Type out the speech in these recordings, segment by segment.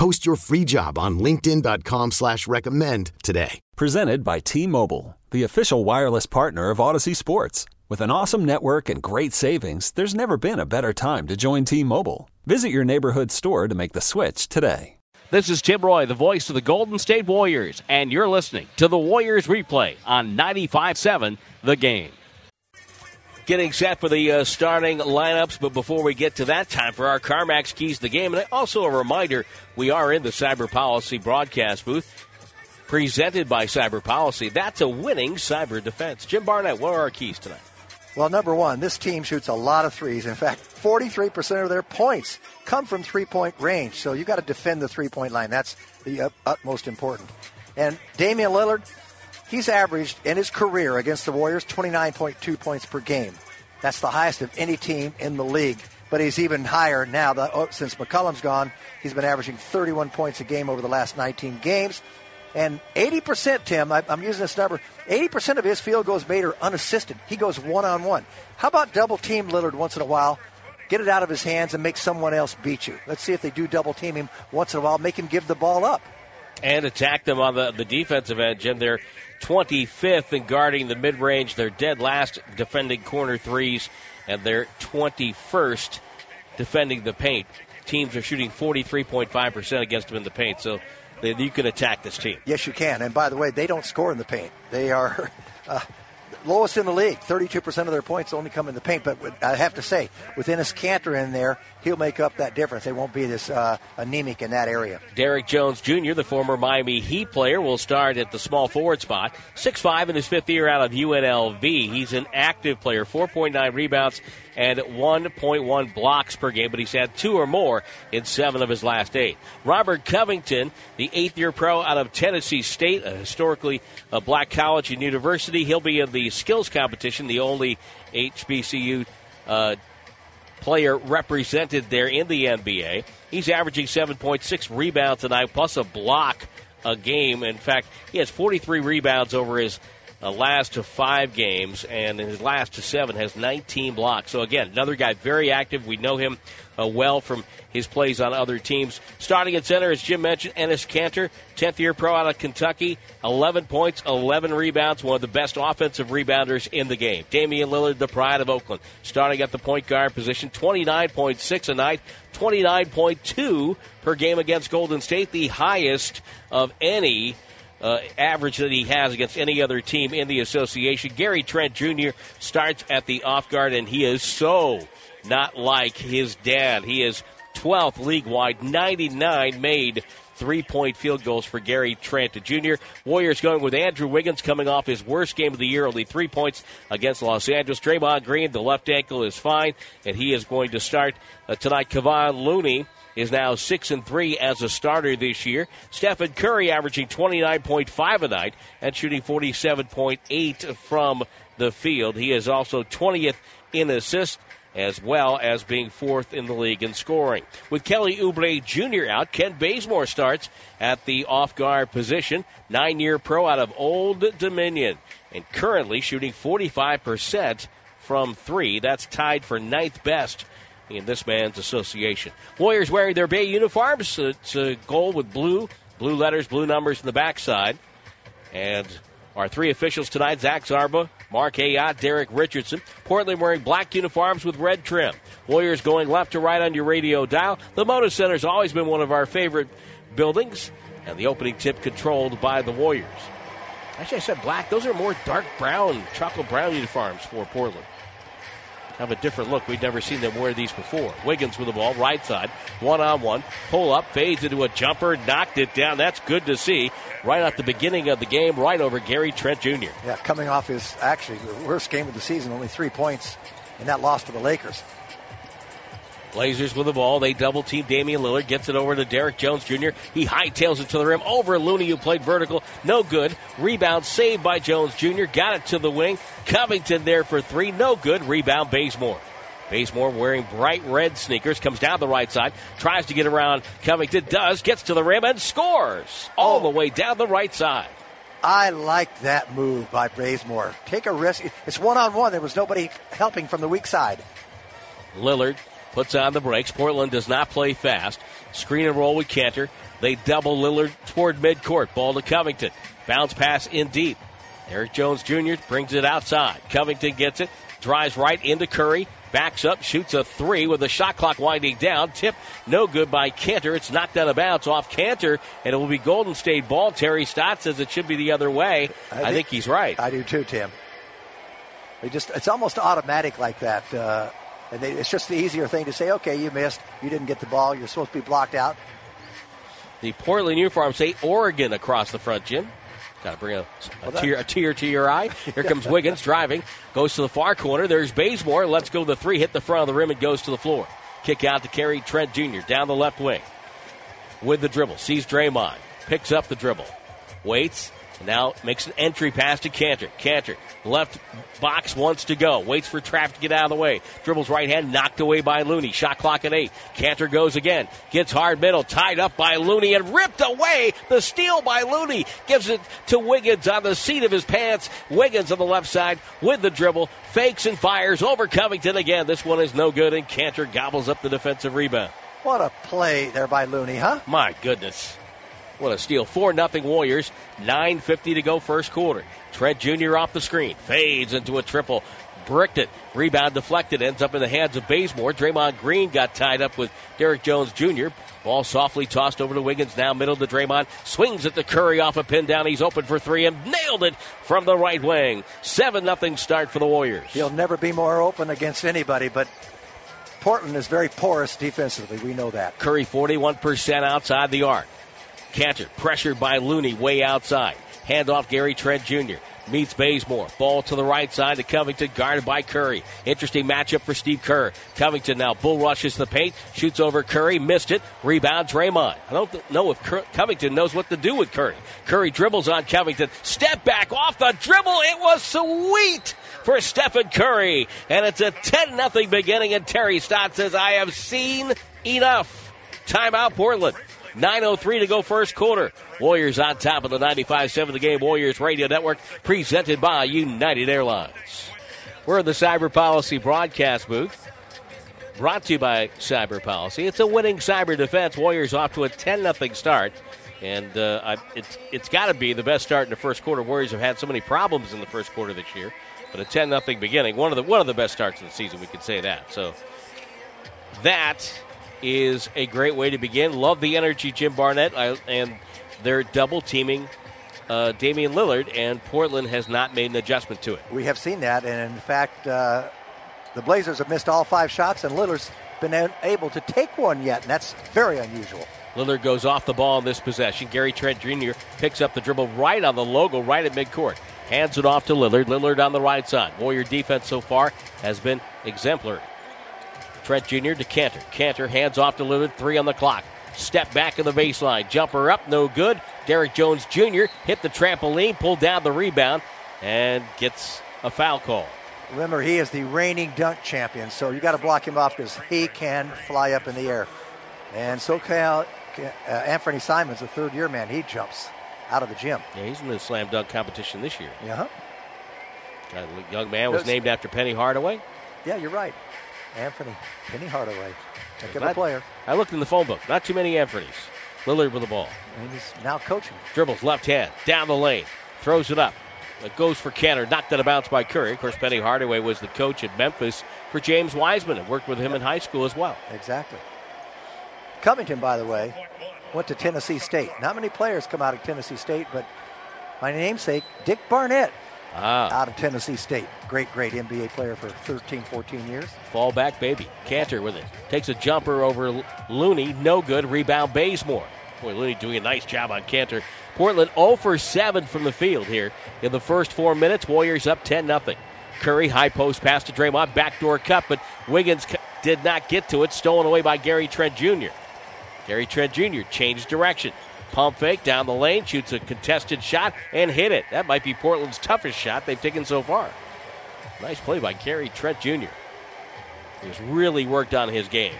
Post your free job on LinkedIn.com slash recommend today. Presented by T Mobile, the official wireless partner of Audacy Sports. With an awesome network and great savings, there's never been a better time to join T Mobile. Visit your neighborhood store to make the switch today. This is Tim Roye, the voice of the Golden State Warriors, and you're listening to the Warriors replay on 95.7 The Game getting set for the uh, starting lineups. But before we get to that, time for our CarMax keys to the game. And also a reminder we are in the Cyber Policy broadcast booth presented by Cyber Policy. That's a winning cyber defense. Jim Barnett, what are our keys tonight? Well, number one, this team shoots a lot of threes. In fact, 43% of their points come from three point range. So you've got to defend the three point line. That's the utmost important. And Damian Lillard, He's averaged in his career against the Warriors 29.2 points per game. That's the highest of any team in the league. But he's even higher now that, oh, since McCollum's gone. He's been averaging 31 points a game over the last 19 games. And 80%, Tim, I, I'm using this number, 80% of his field goals made are unassisted. He goes one on one. How about double team Lillard once in a while? Get it out of his hands and make someone else beat you. Let's see if they do double team him once in a while, make him give the ball up. And attack them on the, the defensive end, Jim. They're 25th in guarding the mid range. They're dead last defending corner threes, and they're 21st defending the paint. Teams are shooting 43.5% against them in the paint, so they, you can attack this team. Yes, you can. And by the way, they don't score in the paint. They are. Uh, lowest in the league. 32% of their points only come in the paint. But I have to say, with Enes Kanter in there, he'll make up that difference. They won't be this uh, anemic in that area. Derrick Jones Jr., the former Miami Heat player, will start at the small forward spot. 6'5 in his fifth year out of UNLV. He's an active player, 4.9 rebounds and 1.1 blocks per game, but he's had two or more in seven of his last eight. Robert Covington, the eighth year pro out of Tennessee State, a historically a black college and university. He'll be in the skills competition, the only HBCU uh, player represented there in the NBA. He's averaging 7.6 rebounds tonight, plus a block a game. In fact, he has 43 rebounds over his uh, last to five games, and in his last to seven has 19 blocks. So again, another guy very active. We know him uh, well from his plays on other teams. Starting at center, as Jim mentioned, Enes Kanter, 10th year pro out of Kentucky, 11 points, 11 rebounds, one of the best offensive rebounders in the game. Damian Lillard, the pride of Oakland, starting at the point guard position, 29.6 a night, 29.2 per game against Golden State, the highest of any uh, average that he has against any other team in the association. Gary Trent Jr. starts at the off guard, and he is so not like his dad. He is 12th league wide, 99 made three point field goals for Gary Trent Jr. Warriors going with Andrew Wiggins coming off his worst game of the year, only three points against Los Angeles. Draymond Green, the left ankle is fine, and he is going to start uh, tonight. Kevon Looney is now 6 and 3 as a starter this year. Stephen Curry averaging 29.5 a night and shooting 47.8 from the field. He is also 20th in assists as well as being fourth in the league in scoring. With Kelly Oubre Jr. out, Kent Bazemore starts at the off guard position. Nine year pro out of Old Dominion and currently shooting 45% from three. That's tied for ninth best in this man's association. Warriors wearing their Bay uniforms. It's a gold with blue, blue letters, blue numbers in the backside. And our three officials tonight Zach Zarba, Mark Ayotte, Derek Richardson. Portland wearing black uniforms with red trim. Warriors going left to right on your radio dial. The Moda Center has always been one of our favorite buildings, and the opening tip controlled by the Warriors. Actually, I said black. Those are more dark brown, chocolate brown uniforms for Portland have a different look. We've never seen them wear these before. Wiggins with the ball, right side, one on one, pull up, fades into a jumper, knocked it down. That's good to see. Right at the beginning of the game, right over Gary Trent Jr. Yeah, coming off his actually worst game of the season, only three points in that loss to the Lakers. Blazers with the ball. They double team Damian Lillard. Gets it over to Derrick Jones Jr. He hightails it to the rim over Looney, who played vertical. No good. Rebound saved by Jones Jr. Got it to the wing. Covington there for three. No good. Rebound Bazemore. Bazemore wearing bright red sneakers comes down the right side, tries to get around Covington, does, gets to the rim and scores all Oh. the way down the right side. I like that move by Bazemore. Take a risk. It's one on one. There was nobody helping from the weak side. Lillard puts on the brakes. Portland does not play fast. Screen and roll with Kanter. They double Lillard toward midcourt. Ball to Covington. Bounce pass in deep. Eric Jones Jr. brings it outside. Covington gets it. Drives right into Curry. Backs up, shoots a three with the shot clock winding down. Tip no good by Kanter. It's knocked out of bounds off Kanter, and it will be Golden State ball. Terry Stotts says it should be the other way. I, think, he's right. I do too, Tim. They just it's almost automatic like that. Uh, and they, it's just the easier thing to say, okay, you missed, you didn't get the ball, you're supposed to be blocked out. The Portland uniforms say Oregon across the front, Jim. Got to bring a, a, Well, tear, a tear to your eye. Here comes Wiggins driving, goes to the far corner. There's Bazemore. Let's go the three, hit the front of the rim, and goes to the floor. Kick out to Gary Trent Jr. down the left wing with the dribble. Sees Draymond, picks up the dribble, waits, and now makes an entry pass to Kanter. Kanter, left box wants to go, waits for traffic to get out of the way. Dribbles right hand, knocked away by Looney. Shot clock at eight. Kanter goes again, gets hard middle, tied up by Looney and ripped away. The steal by Looney gives it to Wiggins on the seat of his pants. Wiggins on the left side with the dribble, fakes and fires over Covington again. This one is no good, and Kanter gobbles up the defensive rebound. What a play there by Looney, huh? My goodness. What a steal. 4 nothing Warriors. 9.50 to go first quarter. Trent Jr. off the screen. Fades into a triple. Bricked it. Rebound deflected. Ends up in the hands of Bazemore. Draymond Green got tied up with Derrick Jones Jr. Ball softly tossed over to Wiggins. Now middle to Draymond. Swings at the Curry off a pin down. He's open for three and nailed it from the right wing. 7 nothing start for the Warriors. He'll never be more open against anybody, but Portland is very porous defensively. We know that. Curry 41% outside the arc. Kanter pressured by Looney way outside. Hand off Gary Trent Jr. Meets Bazemore. Ball to the right side to Covington, guarded by Curry. Interesting matchup for Steve Kerr. Covington now bull rushes the paint, shoots over Curry, missed it. Rebound Draymond. I don't know if Cur- Covington knows what to do with Curry. Curry dribbles on Covington. Step back off the dribble. It was sweet for Stephen Curry. And it's a 10 0 beginning. And Terry Stotts says, I have seen enough. Timeout, Portland. 9.03 to go first quarter. Warriors on top of the 95.7 The Game Warriors Radio Network, presented by United Airlines. We're in the Cyber Policy broadcast booth. Brought to you by Cyber Policy. It's a winning cyber defense. Warriors off to a 10 0 start. And uh, I, it's, it's got to be the best start in the first quarter. Warriors have had so many problems in the first quarter this year. But a 10 0 beginning, one of the one of the best starts of the season, we could say that. So that is a great way to begin. Love the energy, Jim Barnett, I, and they're double teaming uh, Damian Lillard, and Portland has not made an adjustment to it. We have seen that, and in fact, uh, the Blazers have missed all five shots, and Lillard's been able to take one yet, and that's very unusual. Lillard goes off the ball in this possession. Gary Trent Jr. picks up the dribble right on the logo, right at midcourt. Hands it off to Lillard. Lillard on the right side. Warrior defense so far has been exemplary. Trent Jr. to Kanter. Kanter hands off to Lillard. Three on the clock. Step back in the baseline. Jumper up, no good. Derrick Jones Jr. hit the trampoline, pulled down the rebound, and gets a foul call. Remember, he is the reigning dunk champion, so you got to block him off because he can fly up in the air. And so can uh, Anfernee Simons, a third year man, he jumps out of the gym. Yeah, he's in the slam dunk competition this year. Yeah, That young man was named after Penny Hardaway. yeah, you're right. Anfernee Penny Hardaway, heck of a player, I looked in the phone book. Not too many Anfernee's. Lillard with the ball. and he's now coaching. Dribbles left hand down the lane. Throws it up. It goes for Kanter. Knocked out of bounds by Curry. Of course, Penny Hardaway was the coach at Memphis for James Wiseman and worked with him in high school as well. Exactly. Covington, by the way, went to Tennessee State. Not many players come out of Tennessee State, but my namesake, Dick Barnett, Ah, out of Tennessee State. Great, great NBA player for 13, 14 years. fall back baby. Kanter with it. Takes a jumper over Looney. No good. Rebound Bazemore. Boy, Looney doing a nice job on Kanter. Portland 0 for 7 from the field here in the first four minutes. Warriors up 10 0. Curry, high post pass to Draymond. Backdoor cut, but Wiggins did not get to it. Stolen away by Gary Trent Jr. Gary Trent Jr. changed direction. Pump fake down the lane, shoots a contested shot, and hit it. That might be Portland's toughest shot they've taken so far. Nice play by Gary Trent Jr. He's really worked on his game.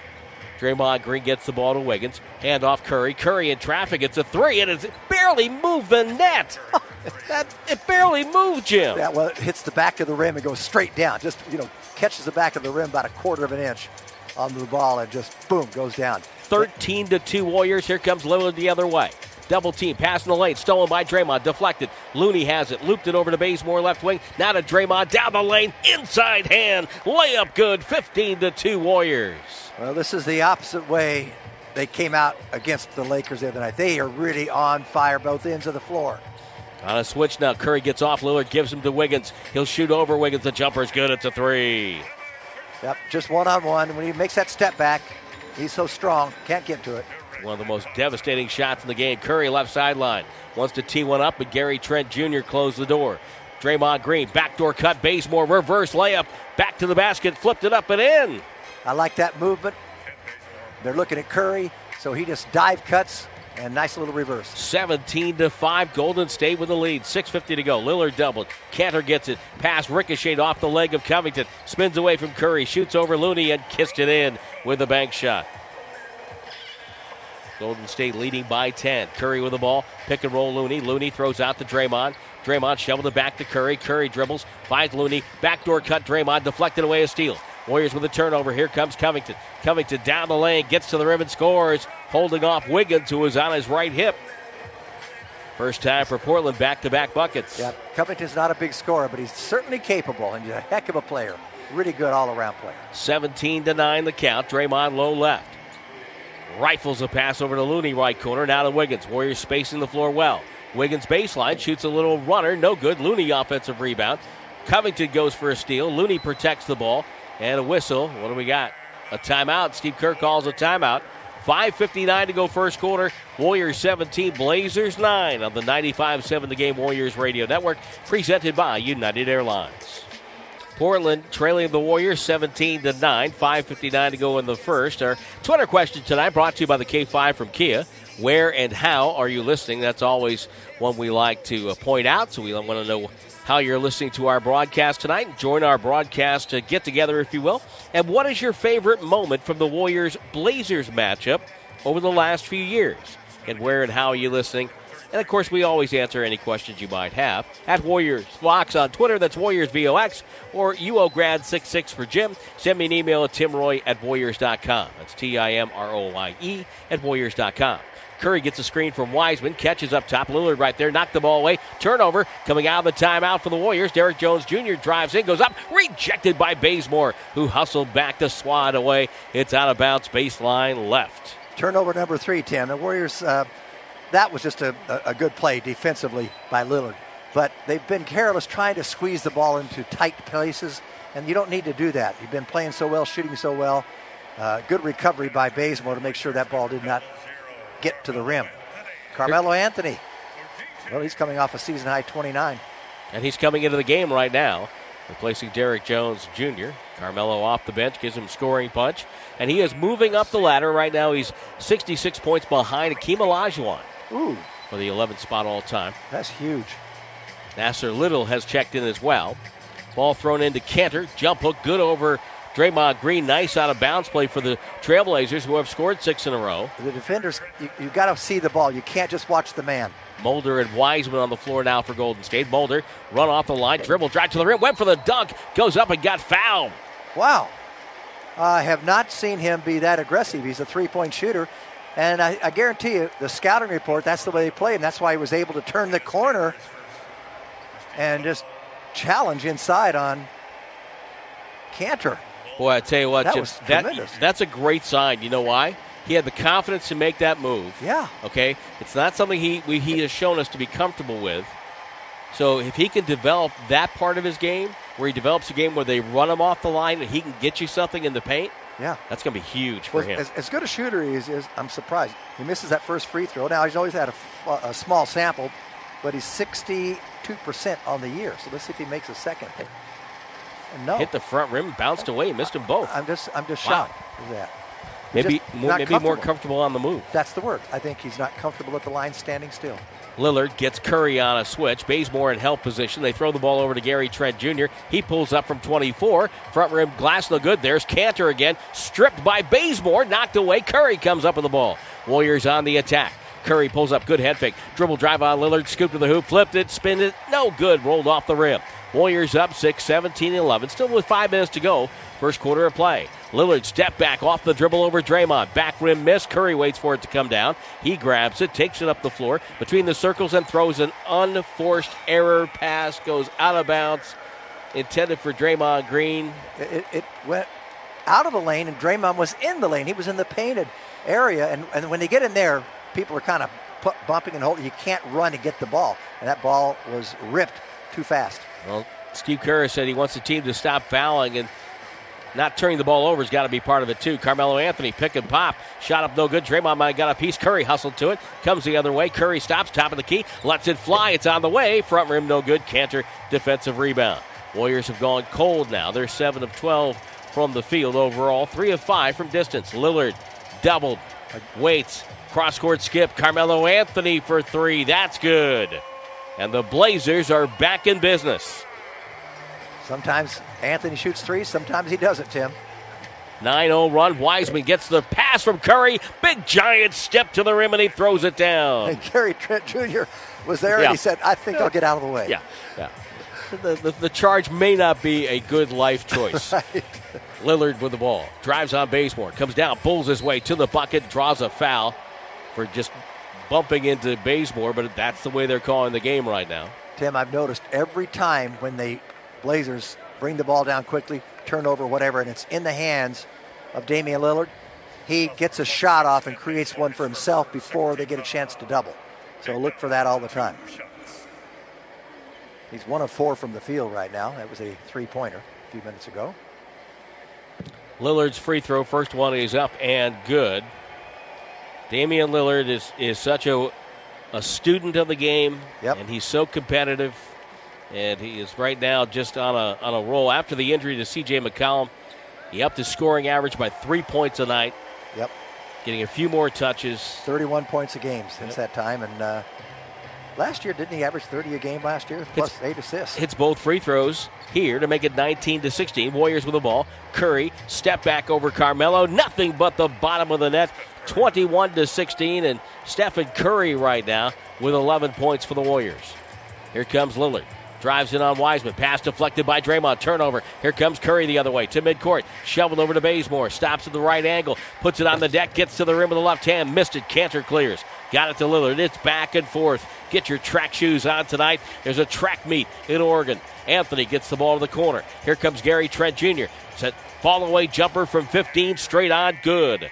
Draymond Green gets the ball to Wiggins. Hand off Curry. Curry in traffic. It's a three, and it barely moved the net. Oh, that it barely moved, Jim. Yeah, well, it hits the back of the rim and goes straight down. Just you know, catches the back of the rim about a quarter of an inch on the ball, and just boom goes down. 13 to 2 Warriors. Here comes Lillard the other way. Double team, passing the lane, stolen by Draymond, deflected. Looney has it, looped it over to Bazemore left wing. Now to Draymond, down the lane, inside hand, layup good, 15 to 2 Warriors. Well, this is the opposite way they came out against the Lakers the other night. They are really on fire both ends of the floor. On a switch now, Curry gets off. Lillard gives him to Wiggins. He'll shoot over Wiggins. The jumper's good. It's a three. Yep, just one on one. When he makes that step back, he's so strong, can't get to it. One of the most devastating shots in the game. Curry left sideline wants to tee one up, but Gary Trent Jr. closed the door. Draymond Green backdoor cut, Bazemore reverse layup, back to the basket, flipped it up and in. I like that movement. They're looking at Curry, so he just dive cuts and nice little reverse. 17 to 5, Golden State with the lead. 6.50 to go. Lillard doubled. Kanter gets it. Pass ricocheted off the leg of Covington. Spins away from Curry. Shoots over Looney and kissed it in with a bank shot. Golden State leading by 10. Curry with the ball. Pick and roll Looney. Looney throws out to Draymond. Draymond shoveled it back to Curry. Curry dribbles. Finds Looney. Backdoor cut. Draymond deflected away a steal. Warriors with a turnover. Here comes Covington. Covington down the lane. Gets to the rim and scores. Holding off Wiggins, who was on his right hip. First time for Portland back to back buckets. Yeah, Covington's not a big scorer, but he's certainly capable and he's a heck of a player. Really good all around player. 17 to 9 the count. Draymond low left. Rifles a pass over to Looney, right corner. Now to Wiggins. Warriors spacing the floor well. Wiggins baseline shoots a little runner. No good. Looney offensive rebound. Covington goes for a steal. Looney protects the ball. And a whistle. What do we got? A timeout. Steve Kerr calls a timeout. 5.59 to go first quarter. Warriors 17, Blazers 9 on the 95.7 The Game Warriors Radio Network, presented by United Airlines. Portland trailing the Warriors 17 to 9. 5.59 to go in the first. Our Twitter question tonight brought to you by the K5 from Kia. Where and how are you listening? That's always one we like to uh, point out. So we want to know how you're listening to our broadcast tonight. Join our broadcast to get together, if you will. And what is your favorite moment from the Warriors Blazers matchup over the last few years? And where and how are you listening? And of course, we always answer any questions you might have at Warriors Vox on Twitter. That's Warriors VOX or UOGrad66 for Jim. Send me an email at timroye at warriors.com. That's T I M R O Y E at warriors.com. Curry gets a screen from Wiseman, catches up top. Lillard right there, knocked the ball away. Turnover coming out of the timeout for the Warriors. Derrick Jones Jr. drives in, goes up, rejected by Bazemore, who hustled back to swat away. It's out of bounds, baseline left. Turnover number three, Tim. The Warriors, uh, that was just a, a good play defensively by Lillard. But they've been careless trying to squeeze the ball into tight places, and you don't need to do that. You've been playing so well, shooting so well. Uh, good recovery by Bazemore to make sure that ball did not get to the rim. Carmelo Anthony. Well, he's coming off a season high 29. And he's coming into the game right now, replacing Derrick Jones Jr. Carmelo off the bench gives him scoring punch. And he is moving up the ladder right now. He's 66 points behind Akeem Olajuwon Ooh, for the 11th spot all time. that's huge. Nassir Little has checked in as well. Ball thrown into Kanter. Jump hook good over Draymond Green. Nice out of bounds play for the Trailblazers, who have scored six in a row. The defenders, you, you got to see the ball. You can't just watch the man. Mulder and Wiseman on the floor now for Golden State. Mulder run off the line, dribble, drive to the rim, went for the dunk, goes up and got fouled. Wow. I have not seen him be that aggressive. He's a three point shooter. And I, I guarantee you, the scouting report, that's the way they played. And that's why he was able to turn the corner and just challenge inside on Kanter. Boy, I tell you what, That Jim, was that, tremendous. that's a great sign. You know why? He had the confidence to make that move. Yeah. Okay, it's not something he we, he has shown us to be comfortable with. So if he can develop that part of his game, where he develops a game where they run him off the line and he can get you something in the paint, Yeah. that's going to be huge for Well, him. as, as good a shooter he is, is, I'm surprised. He misses that first free throw. Now, he's always had a small sample, but he's 62% on the year. So let's see if he makes a second. No. Hit the front rim, bounced away, missed them both. I'm just I'm just Wow. shocked at that. maybe more, maybe more comfortable. comfortable on the move. That's the word. I think he's not comfortable at the line standing still. Lillard gets Curry on a switch. Bazemore in help position. They throw the ball over to Gary Trent Jr. He pulls up from 24. Front rim glass no good. There's Kanter again. Stripped by Bazemore. Knocked away. Curry comes up with the ball. Warriors on the attack. Curry pulls up. Good head fake. Dribble drive on Lillard. Scoop to the hoop. Flipped it. Spinned it. No good. Rolled off the rim. Warriors up 6, 17 11. Still with five minutes to go. First quarter of play. Lillard step back off the dribble over Draymond. Back rim miss. Curry waits for it to come down. He grabs it, takes it up the floor between the circles, and throws an unforced error pass. Goes out of bounds. Intended for Draymond Green. It, it, went out of the lane, and Draymond was in the lane. He was in the painted area, and, and when they get in there, people are kind of bumping and holding. You can't run and get the ball, and that ball was ripped too fast. Well, Steve Kerr said he wants the team to stop fouling and not turning the ball over has got to be part of it too. Carmelo Anthony pick and pop, shot up no good. Draymond might got a piece. Curry hustled to it, comes the other way. Curry stops, top of the key, lets it fly. It's on the way. Front rim no good. Kanter defensive rebound. Warriors have gone cold now. They're seven of twelve from the field overall, three of five from distance. Lillard doubled, waits, cross court skip. Carmelo Anthony for three. That's good. And the Blazers are back in business. Sometimes Anthony shoots threes, sometimes he doesn't, Tim. 9 0 run. Wiseman gets the pass from Curry. Big giant step to the rim and he throws it down. And Gary Trent Jr. was there, Yeah. and he said, I think I'll get out of the way. Yeah, yeah. The, the, the charge may not be a good life choice. Lillard with the ball. Drives on Bazemore. Comes down, pulls his way to the bucket, draws a foul for just bumping into Bazemore, but that's the way they're calling the game right now. Tim, I've noticed every time when the Blazers bring the ball down quickly, turnover, whatever, and it's in the hands of Damian Lillard, he gets a shot off and creates one for himself before they get a chance to double. So look for that all the time. He's one of four from the field right now. That was a three pointer a few minutes ago. Lillard's free throw, first one is up and good. Damian Lillard is, is such a, a student of the game, Yep. and he's so competitive. And he is right now just on a, on a roll. After the injury to C.J. McCollum, he upped his scoring average by three points a night, Yep. getting a few more touches. 31 points a game since that time. And uh, last year, didn't he average 30 a game last year? Plus eight assists. Hits both free throws here to make it 19 to 16. Warriors with the ball. Curry step back over Carmelo. Nothing but the bottom of the net. 21 to 16. And Stephen Curry right now with 11 points for the Warriors. Here comes Lillard. Drives in on Wiseman. Pass deflected by Draymond. Turnover. Here comes Curry the other way to midcourt. Shoveled over to Bazemore. Stops at the right angle. Puts it on the deck. Gets to the rim with the left hand. Missed it. Kanter clears. Got it to Lillard. It's back and forth. Get your track shoes on tonight. There's a track meet in Oregon. Anthony gets the ball to the corner. Here comes Gary Trent Jr. Set fall away jumper from 15 straight on. Good.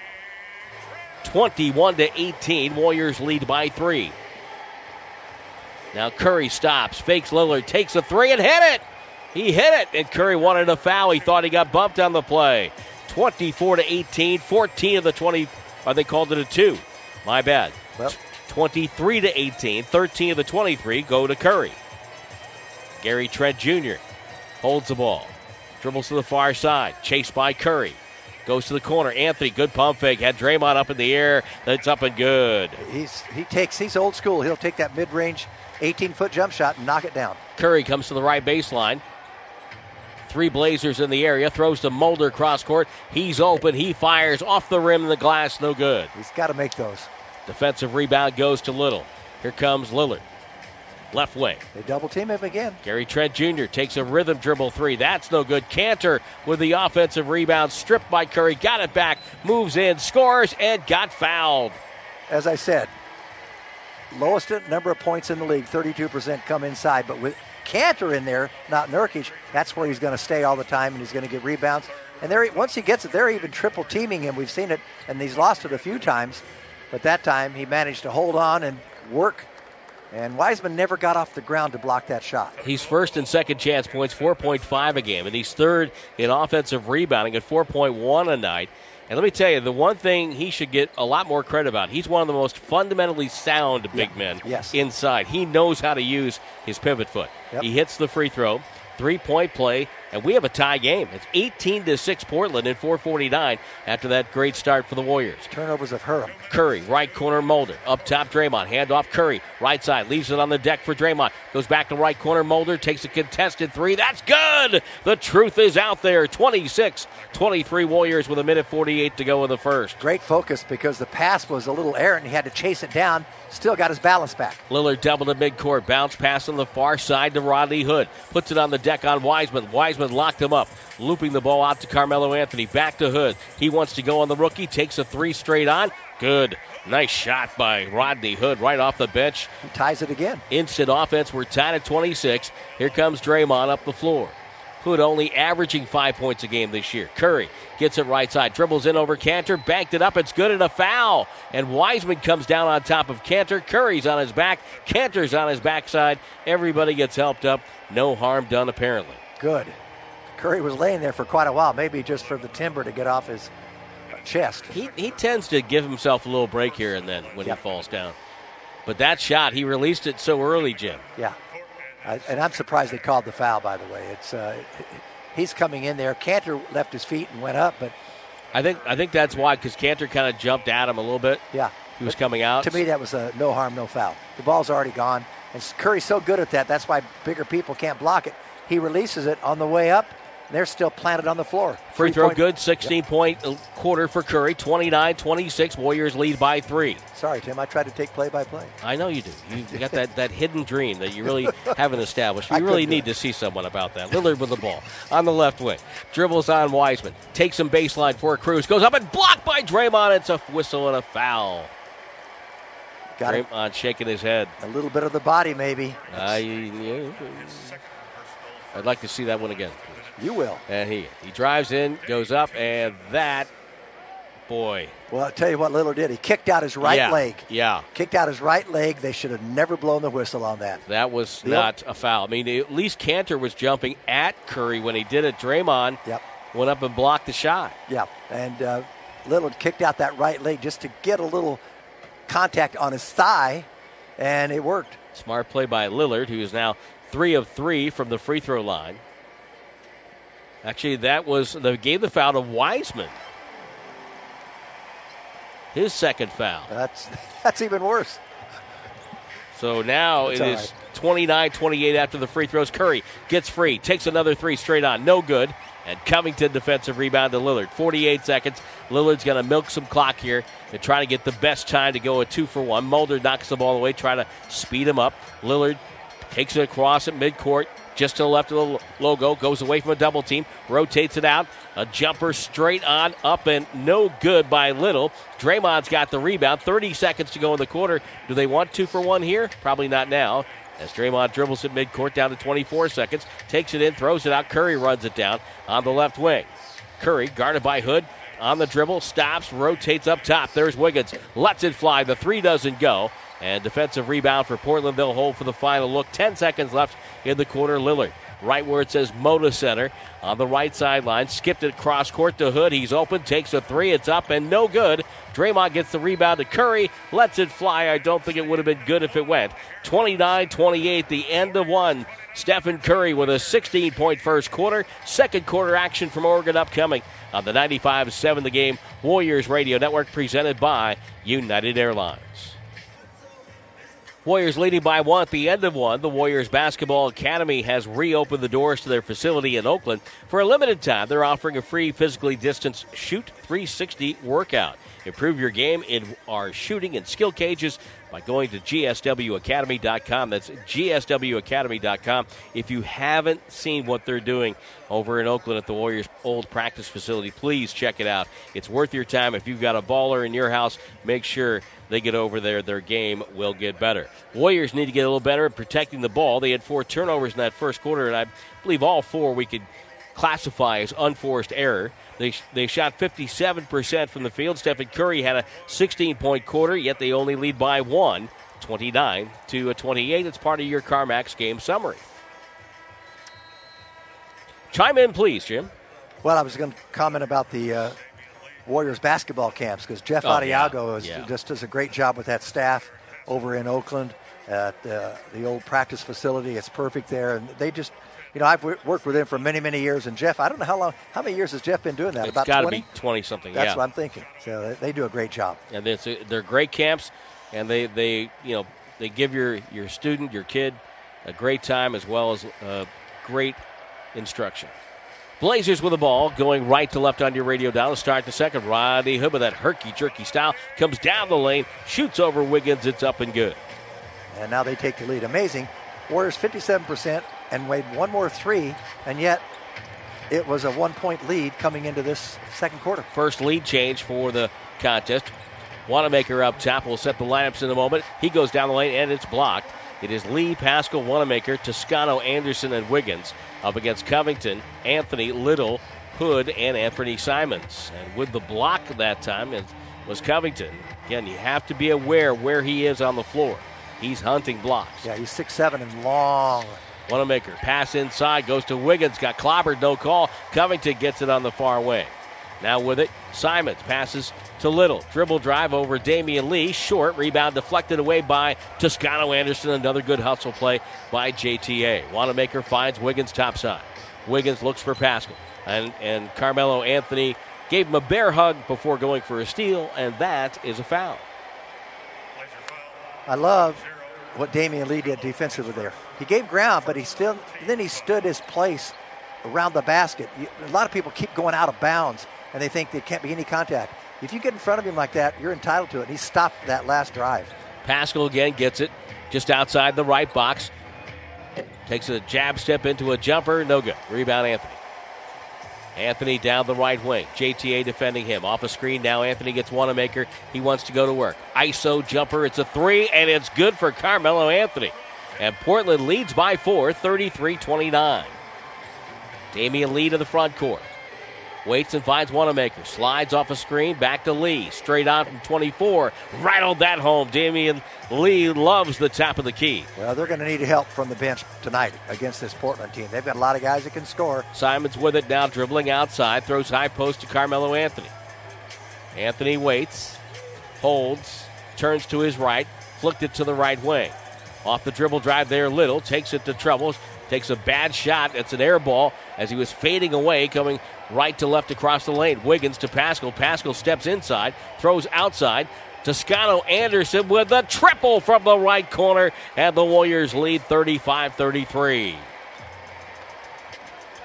21 to 18. Warriors lead by three. Now Curry stops, fakes Lillard, takes a three and hit it. He hit it, and Curry wanted a foul. He thought he got bumped on the play. 24 to 18, 14 of the 20. Or they called it a two. My bad. Well. 23 to 18, 13 of the 23 go to Curry. Gary Trent Jr. holds the ball, dribbles to the far side, chased by Curry. Goes to the corner. Anthony, good pump fake. Had Draymond up in the air. That's up and good. He's he takes he's old school. He'll take that mid range 18 foot jump shot and knock it down. Curry comes to the right baseline. Three Blazers in the area. Throws to Mulder cross court. He's open. He fires off the rim of the glass. No good. He's got to make those. Defensive rebound goes to Little. Here comes Lillard. Left wing. They double team him again. Gary Trent Jr. takes a rhythm dribble three. That's no good. Kanter with the offensive rebound. Stripped by Curry. Got it back. Moves in. Scores and got fouled. As I said, lowest number of points in the league, 32% come inside. But with Kanter in there, not Nurkic, that's where he's going to stay all the time and he's going to get rebounds. And there, once he gets it, they're even triple teaming him. We've seen it, and he's lost it a few times. But that time he managed to hold on and work. And Wiseman never got off the ground to block that shot. He's first and second chance points, 4.5 a game, and he's third in offensive rebounding at 4.1 a night. And let me tell you, the one thing he should get a lot more credit about, he's one of the most fundamentally sound big men Yes. inside. He knows how to use his pivot foot. Yep. He hits the free throw, three point play, and we have a tie game. It's 18 to 6 Portland in 449 after that great start for the Warriors. Turnovers of Herm. Curry, right corner Mulder. Up top, Draymond. Hand off Curry. Right side. Leaves it on the deck for Draymond. Goes back to right corner. Mulder takes a contested three. That's good. The truth is out there. 26 23 Warriors with a minute 48 to go in the first. Great focus because the pass was a little errant. He had to chase it down. Still got his balance back. Lillard doubled at midcourt. Bounce pass on the far side to Rodney Hood. Puts it on the deck on Wiseman. Wiseman locked him up. Looping the ball out to Carmelo Anthony. Back to Hood. He wants to go on the rookie. Takes a three straight on. Good. Nice shot by Rodney Hood right off the bench. He ties it again. Instant offense. We're tied at 26. Here comes Draymond up the floor. Hood only averaging five points a game this year. Curry gets it right side, dribbles in over Kanter, banked it up. It's good and a foul. And Wiseman comes down on top of Kanter. Curry's on his back. Kanter's on his backside. Everybody gets helped up. No harm done, apparently. Good. Curry was laying there for quite a while, maybe just for the timber to get off his chest. He, he tends to give himself a little break here and then when Yep. he falls down. But that shot, he released it so early, Jim. Yeah. I, and I'm surprised they called the foul, by the way. It's uh, He's coming in there. Kanter left his feet and went up, but I think I think that's why because Kanter kind of jumped at him a little bit. yeah. He was But coming out. To me, that was a no harm, no foul. The ball's already gone. And Curry's so good at that. That's why bigger people can't block it. He releases it on the way up, they're still planted on the floor. Free throw good, 16 point uh, quarter for Curry, 29 26. Warriors lead by three. Sorry, Tim. I tried to take play by play. I know you do. You you got that, that hidden dream that you really haven't established. We really need to see someone about that. Lillard with the ball on the left wing. Dribbles on Wiseman. Takes some baseline for cruise. Goes up and blocked by Draymond. It's a whistle and a foul. Got it. Draymond shaking his head. A little bit of the body, maybe. I, yeah, I'd like to see that one again. You will. And he he drives in, goes up, and that, boy, Well, I'll tell you what Lillard did. He kicked out his right yeah, leg. Yeah, Kicked out his right leg. They should have never blown the whistle on that. that was not a foul. I mean, at least Kanter was jumping at Curry when he did it. Draymond Yep. went up and blocked the shot. Yeah. And uh, Lillard kicked out that right leg just to get a little contact on his thigh, and it worked. Smart play by Lillard, who is now three of three from the free throw line. Actually, that was they gave the foul to Wiseman. His second foul. That's that's even worse. So now That's it is right. 29 28 after the free throws. Curry gets free, takes another three straight on. No good. And Covington defensive rebound to Lillard. 48 seconds. Lillard's going to milk some clock here and try to get the best time to go a two for one. Mulder knocks the ball away, try to speed him up. Lillard takes it across at midcourt, just to the left of the logo, goes away from a double team, rotates it out. A jumper straight on, up and no good by Little. Draymond's got the rebound. 30 seconds to go in the quarter. Do they want two for one here? Probably not now. As Draymond dribbles at midcourt down to 24 seconds, takes it in, throws it out. Curry runs it down on the left wing. Curry, guarded by Hood, on the dribble, stops, rotates up top. There's Wiggins, lets it fly. The three doesn't go. And defensive rebound for Portland. They'll hold for the final look. 10 seconds left in the quarter. Lillard, right where it says Moda Center, on the right sideline. Skipped it cross court to Hood. He's open, takes a three. It's up and no good. Draymond gets the rebound to Curry, lets it fly. I don't think it would have been good if it went. 29 28, the end of one. Stephen Curry with a 16 point first quarter. Second quarter action from Oregon upcoming on the 95 7 the game Warriors Radio Network presented by United Airlines. Warriors leading by one at the end of one. The Warriors Basketball Academy has reopened the doors to their facility in Oakland. For a limited time, they're offering a free physically distanced Shoot 360 workout. Improve your game in our shooting and skill cages by going to gswacademy.com. That's gswacademy.com. If you haven't seen what they're doing over in Oakland at the Warriors' old practice facility, please check it out. It's worth your time. If you've got a baller in your house, make sure they get over there. Their game will get better. Warriors need to get a little better at protecting the ball. They had four turnovers in that first quarter, and I believe all four we could classify as unforced error. They, they shot 57% from the field. Stephen Curry had a 16 point quarter, yet they only lead by one, 29 to a 28. It's part of your CarMax game summary. Chime in, please, Jim. Well, I was going to comment about the uh, Warriors basketball camps because Jeff Oh, yeah. Is, Yeah. just does a great job with that staff over in Oakland. at uh, the old practice facility. It's perfect there, and they just. You know, I've w- worked with him for many, many years, and Jeff, I don't know how long, how many years has Jeff been doing that? It's About got to 20? be 20 something. That's yeah. what I'm thinking. So they, they do a great job. and it's, they're great camps, and they, they you know they give your your student your kid a great time as well as uh, great instruction. Blazers with the ball going right to left on your radio dial to start the second. Rodney Hood with that herky jerky style comes down the lane, shoots over Wiggins. It's up and good. And now they take the lead. Amazing. Warriors 57% and made one more three, and yet it was a one point lead coming into this second quarter. First lead change for the contest. Wanamaker up top. We'll set the lineups in a moment. He goes down the lane and it's blocked. It is Lee, Paschall, Wanamaker, Toscano, Anderson, and Wiggins up against Covington, Anthony, Little, Hood, and Anfernee Simons. And with the block that time, it was Covington. Again, you have to be aware where he is on the floor. He's hunting blocks. Yeah, he's six seven and long. Wanamaker pass inside goes to Wiggins. Got clobbered, no call. Covington gets it on the far wing. Now with it, Simons passes to Little. Dribble drive over Damion Lee. Short rebound deflected away by Toscano Anderson. Another good hustle play by JTA. Wanamaker finds Wiggins topside. Wiggins looks for Paschall. And, and Carmelo Anthony gave him a bear hug before going for a steal, and that is a foul. I love what Damion Lee did defensively there. He gave ground, but he still then he stood his place around the basket. You, a lot of people keep going out of bounds and they think there can't be any contact. If you get in front of him like that, you're entitled to it. And he stopped that last drive. Paschall again gets it just outside the right box. Takes a jab step into a jumper. No good. Rebound, Anthony. Anthony down the right wing. JTA defending him. Off a screen. Now Anthony gets Wanamaker. He wants to go to work. ISO jumper. It's a three, and it's good for Carmelo Anthony. And Portland leads by four, 33 29. Damion Lee to the front court. Waits and finds Wanamaker. Slides off a screen. Back to Lee. Straight on from 24. Rattled that home. Damion Lee loves the top of the key. Well, they're going to need help from the bench tonight against this Portland team. They've got a lot of guys that can score. Simons with it now, dribbling outside. Throws high post to Carmelo Anthony. Anthony waits, holds, turns to his right, flicked it to the right wing. Off the dribble drive there, Little takes it to trouble, takes a bad shot. It's an air ball as he was fading away, coming right to left across the lane. Wiggins to Paschall. Paschall steps inside, throws outside. Toscano Anderson with a triple from the right corner, and the Warriors lead 35 33.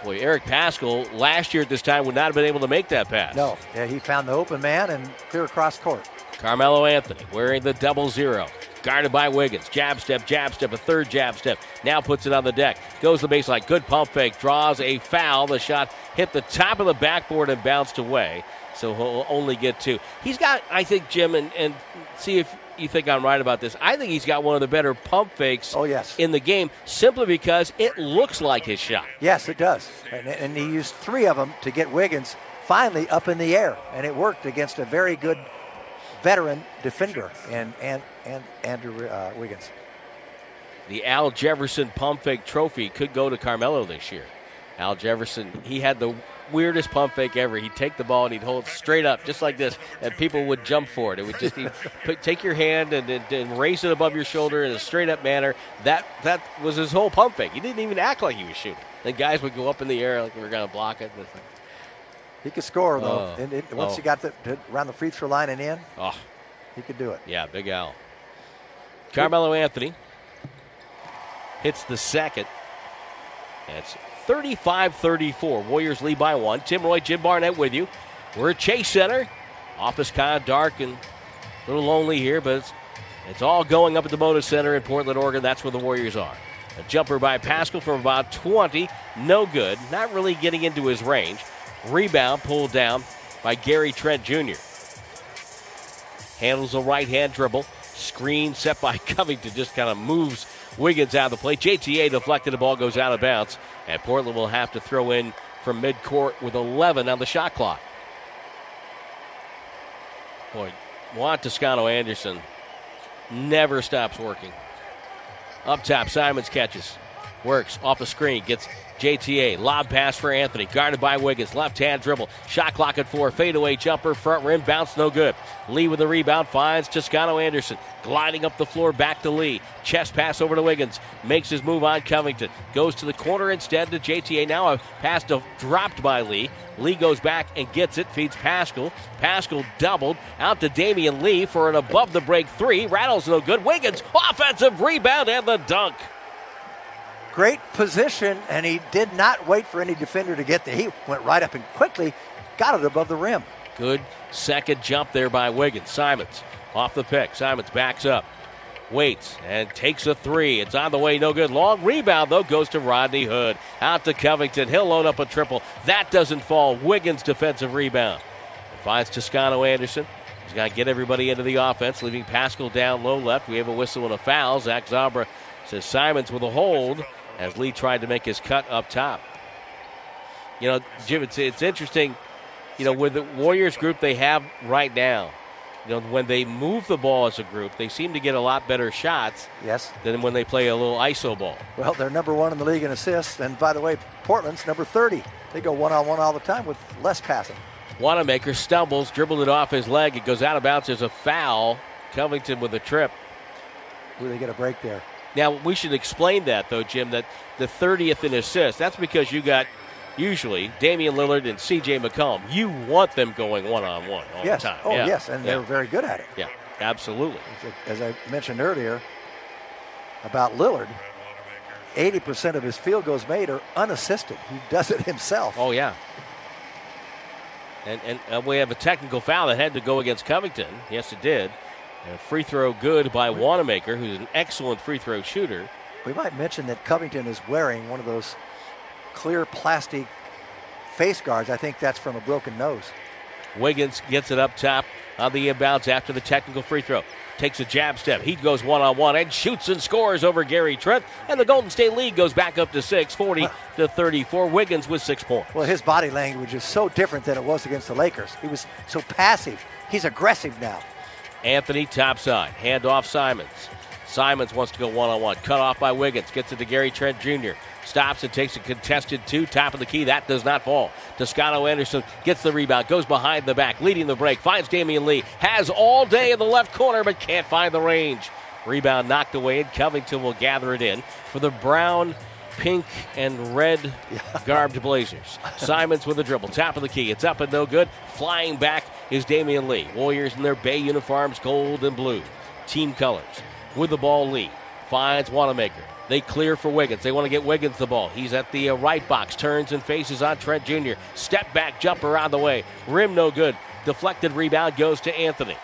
Boy, Eric Paschall last year at this time would not have been able to make that pass. No, yeah, he found the open man and clear across court. Carmelo Anthony wearing the double zero. Guarded by Wiggins. Jab step, jab step, a third jab step. Now puts it on the deck. Goes the baseline. Good pump fake. Draws a foul. The shot hit the top of the backboard and bounced away. So he'll only get two. He's got, I think, Jim, and, and see if you think I'm right about this. I think he's got one of the better pump fakes Oh, yes. in the game simply because it looks like his shot. Yes, it does. And, and he used three of them to get Wiggins finally up in the air, and it worked against a very good veteran defender and and and Andrew uh, Wiggins. the Al Jefferson pump fake trophy could go to Carmelo this year. Al Jefferson, he had the weirdest pump fake ever. He'd take the ball and he'd hold it straight up, just like this, and people would jump for it. It would just he'd put, take your hand and, and, and raise it above your shoulder in a straight up manner. That that was his whole pump fake. He didn't even act like he was shooting. The guys would go up in the air like we were going to block it. And it's like, He could score though. Oh. and it, once Oh. he got the, to, around the free throw line and in, oh, he could do it. yeah, Big Al. Carmelo Anthony hits the second. And it's 35 34. Warriors lead by one. Tim Roye, Jim Barnett with you. We're at Chase Center. Office kind of dark and a little lonely here, but it's, it's all going up at the Moda Center in Portland, Oregon. That's where the Warriors are. A jumper by Paschall from about 20. No good. Not really getting into his range. Rebound pulled down by Gary Trent Jr. Handles a right hand dribble. Screen set by Covington just kind of moves Wiggins out of the play. JTA deflected. The ball goes out of bounds. And Portland will have to throw in from midcourt with 11 on the shot clock. Boy, Juan Toscano Anderson never stops working. Up top, Simons catches. Works off the screen, gets JTA. Lob pass for Anthony. Guarded by Wiggins. Left hand dribble. Shot clock at four. Fadeaway jumper. Front rim. Bounce no good. Lee with the rebound. Finds Toscano Anderson. Gliding up the floor. Back to Lee. Chest pass over to Wiggins. Makes his move on Covington. Goes to the corner instead to JTA. Now a pass to, dropped by Lee. Lee goes back and gets it. Feeds Paschall. Paschall doubled. Out to Damion Lee for an above the break three. Rattles no good. Wiggins. Offensive rebound and the dunk great position, and he did not wait for any defender to get there. He went right up and quickly got it above the rim. Good second jump there by Wiggins. Simons off the pick. Simons backs up, waits, and takes a three. It's on the way, no good. Long rebound, though, goes to Rodney Hood. Out to Covington. He'll load up a triple. That doesn't fall. Wiggins' defensive rebound. Finds Toscano Anderson. He's got to get everybody into the offense, leaving Paschall down low left. We have a whistle and a foul. Zach Zarba says Simons with a hold as Lee tried to make his cut up top. You know, Jim, it's, it's interesting, you know, with the Warriors group they have right now, you know, when they move the ball as a group, they seem to get a lot better shots yes. than when they play a little ISO ball. Well, they're number one in the league in assists. And by the way, Portland's number 30. They go one on one all the time with less passing. Wanamaker stumbles, dribbled it off his leg. It goes out of bounds. There's a foul. Covington with a trip. Who they get a break there? Now, we should explain that, though, Jim, that the 30th in assists, that's because you got usually Damian Lillard and C.J. McCollum. You want them going one on one all yes. the time. Oh, yeah. yes, and yeah. they're very good at it. Yeah, absolutely. As I mentioned earlier about Lillard, 80% of his field goals made are unassisted. He does it himself. Oh, yeah. And, and uh, we have a technical foul that had to go against Covington. Yes, it did. A free throw good by Wanamaker, who's an excellent free throw shooter. We might mention that Covington is wearing one of those clear plastic face guards. I think that's from a broken nose. Wiggins gets it up top on the inbounds after the technical free throw. Takes a jab step. He goes one on one and shoots and scores over Gary Trent. And the Golden State lead goes back up to six, 40 to 34. Wiggins with six points. Well, his body language is so different than it was against the Lakers. He was so passive. He's aggressive now. Anthony topside. Hand off Simons. Simons wants to go one on one. Cut off by Wiggins. Gets it to Gary Trent Jr. Stops and takes a contested two. Top of the key. That does not fall. Toscano Anderson gets the rebound. Goes behind the back. Leading the break. Finds Damion Lee. Has all day in the left corner, but can't find the range. Rebound knocked away, and Covington will gather it in for the Brown pink and red garbed Blazers. Simons with a dribble. Top of the key. It's up and no good. Flying back is Damion Lee. Warriors in their Bay uniforms, gold and blue. Team colors. With the ball, Lee finds Wanamaker. They clear for Wiggins. They want to get Wiggins the ball. He's at the uh, right box, turns and faces on Trent Jr. Step back jumper on the way. Rim no good. Deflected rebound goes to Anthony.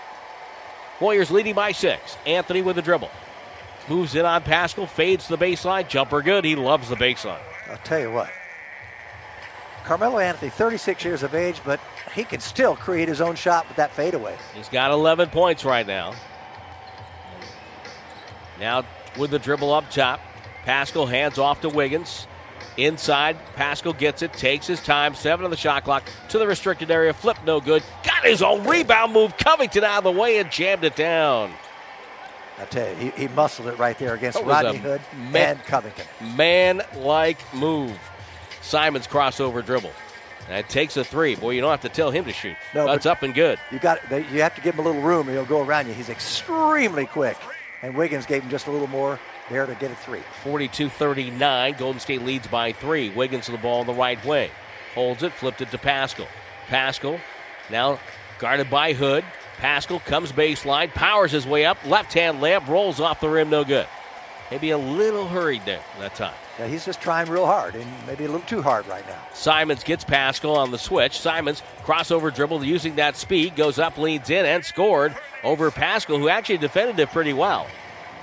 Warriors leading by six. Anthony with the dribble. Moves in on Paschall, fades the baseline. Jumper good. He loves the baseline. I'll tell you what. Carmelo Anthony, 36 years of age, but he can still create his own shot with that fadeaway. He's got 11 points right now. Now with the dribble up top. Paschall hands off to Wiggins. Inside, Paschall gets it, takes his time, seven on the shot clock to the restricted area. Flip no good. Got his own rebound move. Covington out of the way and jammed it down. I tell you, he, he muscled it right there against Rodney Hood man, and Covington. Man like move. Simons crossover dribble. And takes a three. Boy, you don't have to tell him to shoot. No, That's up and good. You got you have to give him a little room, or he'll go around you. He's extremely quick. And Wiggins gave him just a little more there to get a three. 42 39. Golden State leads by three. Wiggins to the ball in the right way. Holds it, flipped it to Paschall. Paschall now guarded by Hood. Paschall comes baseline, powers his way up, left hand layup, rolls off the rim, no good. Maybe a little hurried there that time. Yeah, he's just trying real hard and maybe a little too hard right now. Simons gets Paschall on the switch. Simons crossover dribble using that speed, goes up, leans in, and scored over Paschall, who actually defended it pretty well.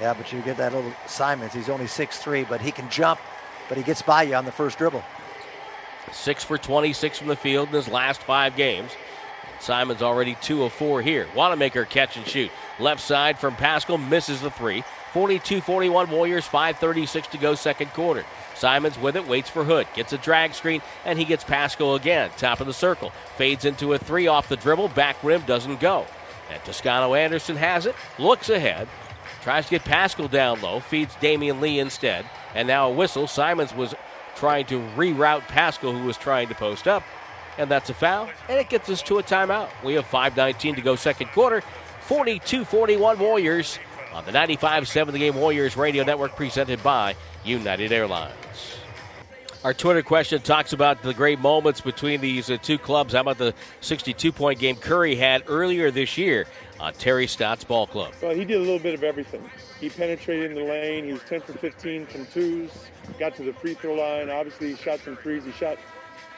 Yeah, but you get that little Simons. He's only 6'3, but he can jump, but he gets by you on the first dribble. Six for 26 from the field in his last five games. Simons already two of four here. Wanamaker catch and shoot. Left side from Paschall misses the three. 42 41 Warriors, 5.36 to go, second quarter. Simons with it, waits for Hood, gets a drag screen, and he gets Paschall again. Top of the circle. Fades into a three off the dribble, back rim doesn't go. And Toscano Anderson has it, looks ahead, Tries to get Paschall down low, feeds Damion Lee instead. And now a whistle. Simons was trying to reroute Paschall, who was trying to post up. And that's a foul. And it gets us to a timeout. We have 5.19 to go second quarter. 42 41 Warriors on the 95 7 The Game Warriors Radio Network presented by United Airlines. Our Twitter question talks about the great moments between these uh, two clubs. How about the 62 point game Curry had earlier this year on Terry Stotts' ball club? Well, he did a little bit of everything. He penetrated in the lane. He was 10 for 15 from twos, got to the free throw line. Obviously, he shot some threes. He shot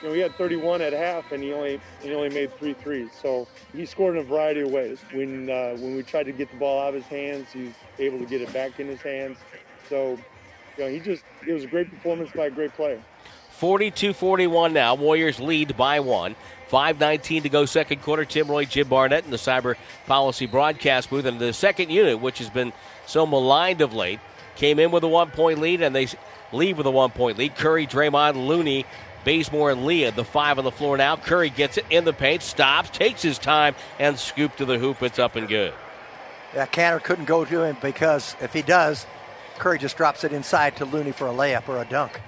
you know, he had 31 at half, and he only he only made three threes. So he scored in a variety of ways. When uh, when we tried to get the ball out of his hands, he was able to get it back in his hands. So, you know, he just it was a great performance by a great player. 42-41 now. Warriors lead by one. 5.19 to go second quarter. Tim Roye, Jim Barnett in the Cyber Policy broadcast booth. And the second unit, which has been so maligned of late, came in with a one-point lead, and they leave with a one-point lead. Curry, Draymond, Looney Bazemore and Lee, the five on the floor now. Curry gets it in the paint, stops, takes his time, and scoop to the hoop. It's up and good. Yeah, Kanter couldn't go to him because if he does, Curry just drops it inside to Looney for a layup or a dunk.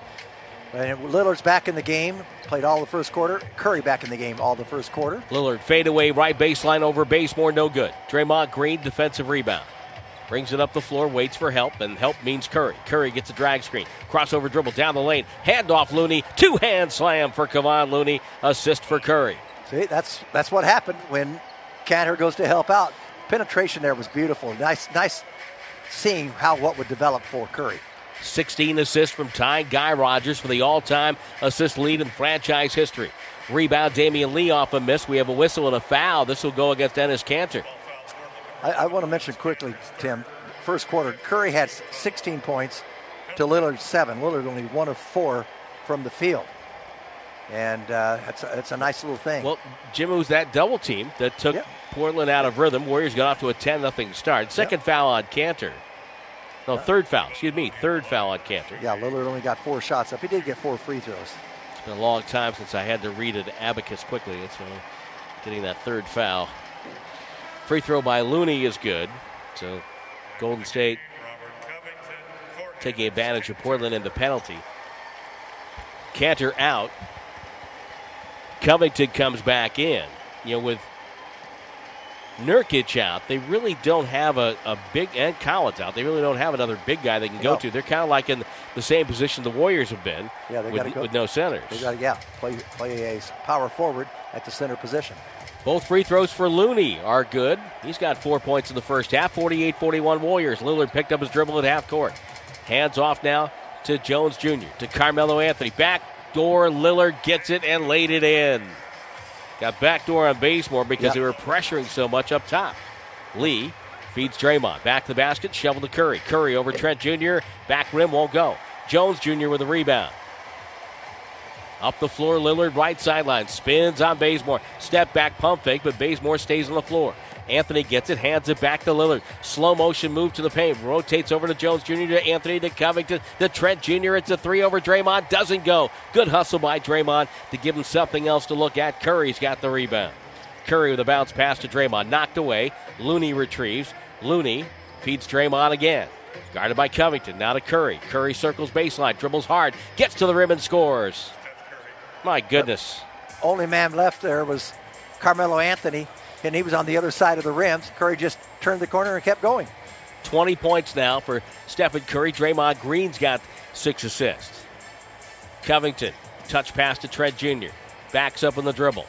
And Lillard's back in the game, played all the first quarter. Curry back in the game all the first quarter. Lillard fade away right baseline over Bazemore, no good. Draymond Green defensive rebound. Brings it up the floor, waits for help, and help means Curry. Curry gets a drag screen. Crossover dribble down the lane. Handoff Looney. Two hand slam for Kevon Looney. Assist for Curry. See, that's that's what happened when Kanter goes to help out. Penetration there was beautiful. Nice, nice seeing how what would develop for Curry. 16 assists from tie Guy Rodgers for the all-time assist lead in franchise history. Rebound Damian Lee off a miss. We have a whistle and a foul. This will go against Enes Kanter. I, I want to mention quickly, Tim. First quarter, Curry had 16 points to Lillard seven. Lillard only one of four from the field, and uh, it's a, it's a nice little thing. Well, Jim, was that double team that took yep. Portland out of rhythm. Warriors got off to a 10 nothing start. Second yep. foul on Kanter. No, third foul. Excuse me, third foul on Kanter. Yeah, Lillard only got four shots up. He did get four free throws. It's been a long time since I had to read an abacus quickly. It's uh, getting that third foul. Free throw by Looney is good. So Golden State taking advantage of Portland in the penalty. Kanter out. Covington comes back in. You know, with Nurkic out, they really don't have a, a big, and Collins out, they really don't have another big guy they can go no. to. They're kind of like in the same position the Warriors have been yeah, with, go. with no centers. They got to, yeah, play, play a power forward at the center position. Both free throws for Looney are good. He's got four points in the first half. 48 41 Warriors. Lillard picked up his dribble at half court. Hands off now to Jones Jr. to Carmelo Anthony. Back door. Lillard gets it and laid it in. Got back door on Bazemore because yep. they were pressuring so much up top. Lee feeds Draymond. Back to the basket. Shovel to Curry. Curry over Trent Jr. Back rim won't go. Jones Jr. with a rebound. Up the floor, Lillard right sideline. Spins on Bazemore. Step back pump fake, but Bazemore stays on the floor. Anthony gets it, hands it back to Lillard. Slow motion move to the paint. Rotates over to Jones Jr. to Anthony to Covington to Trent Jr. It's a three over Draymond. Doesn't go. Good hustle by Draymond to give him something else to look at. Curry's got the rebound. Curry with a bounce pass to Draymond. Knocked away. Looney retrieves. Looney feeds Draymond again. Guarded by Covington. Now to Curry. Curry circles baseline, dribbles hard, gets to the rim and scores. My goodness. The only man left there was Carmelo Anthony, and he was on the other side of the rims. Curry just turned the corner and kept going. 20 points now for Stephen Curry. Draymond Green's got six assists. Covington, touch pass to Trent Jr. Backs up in the dribble.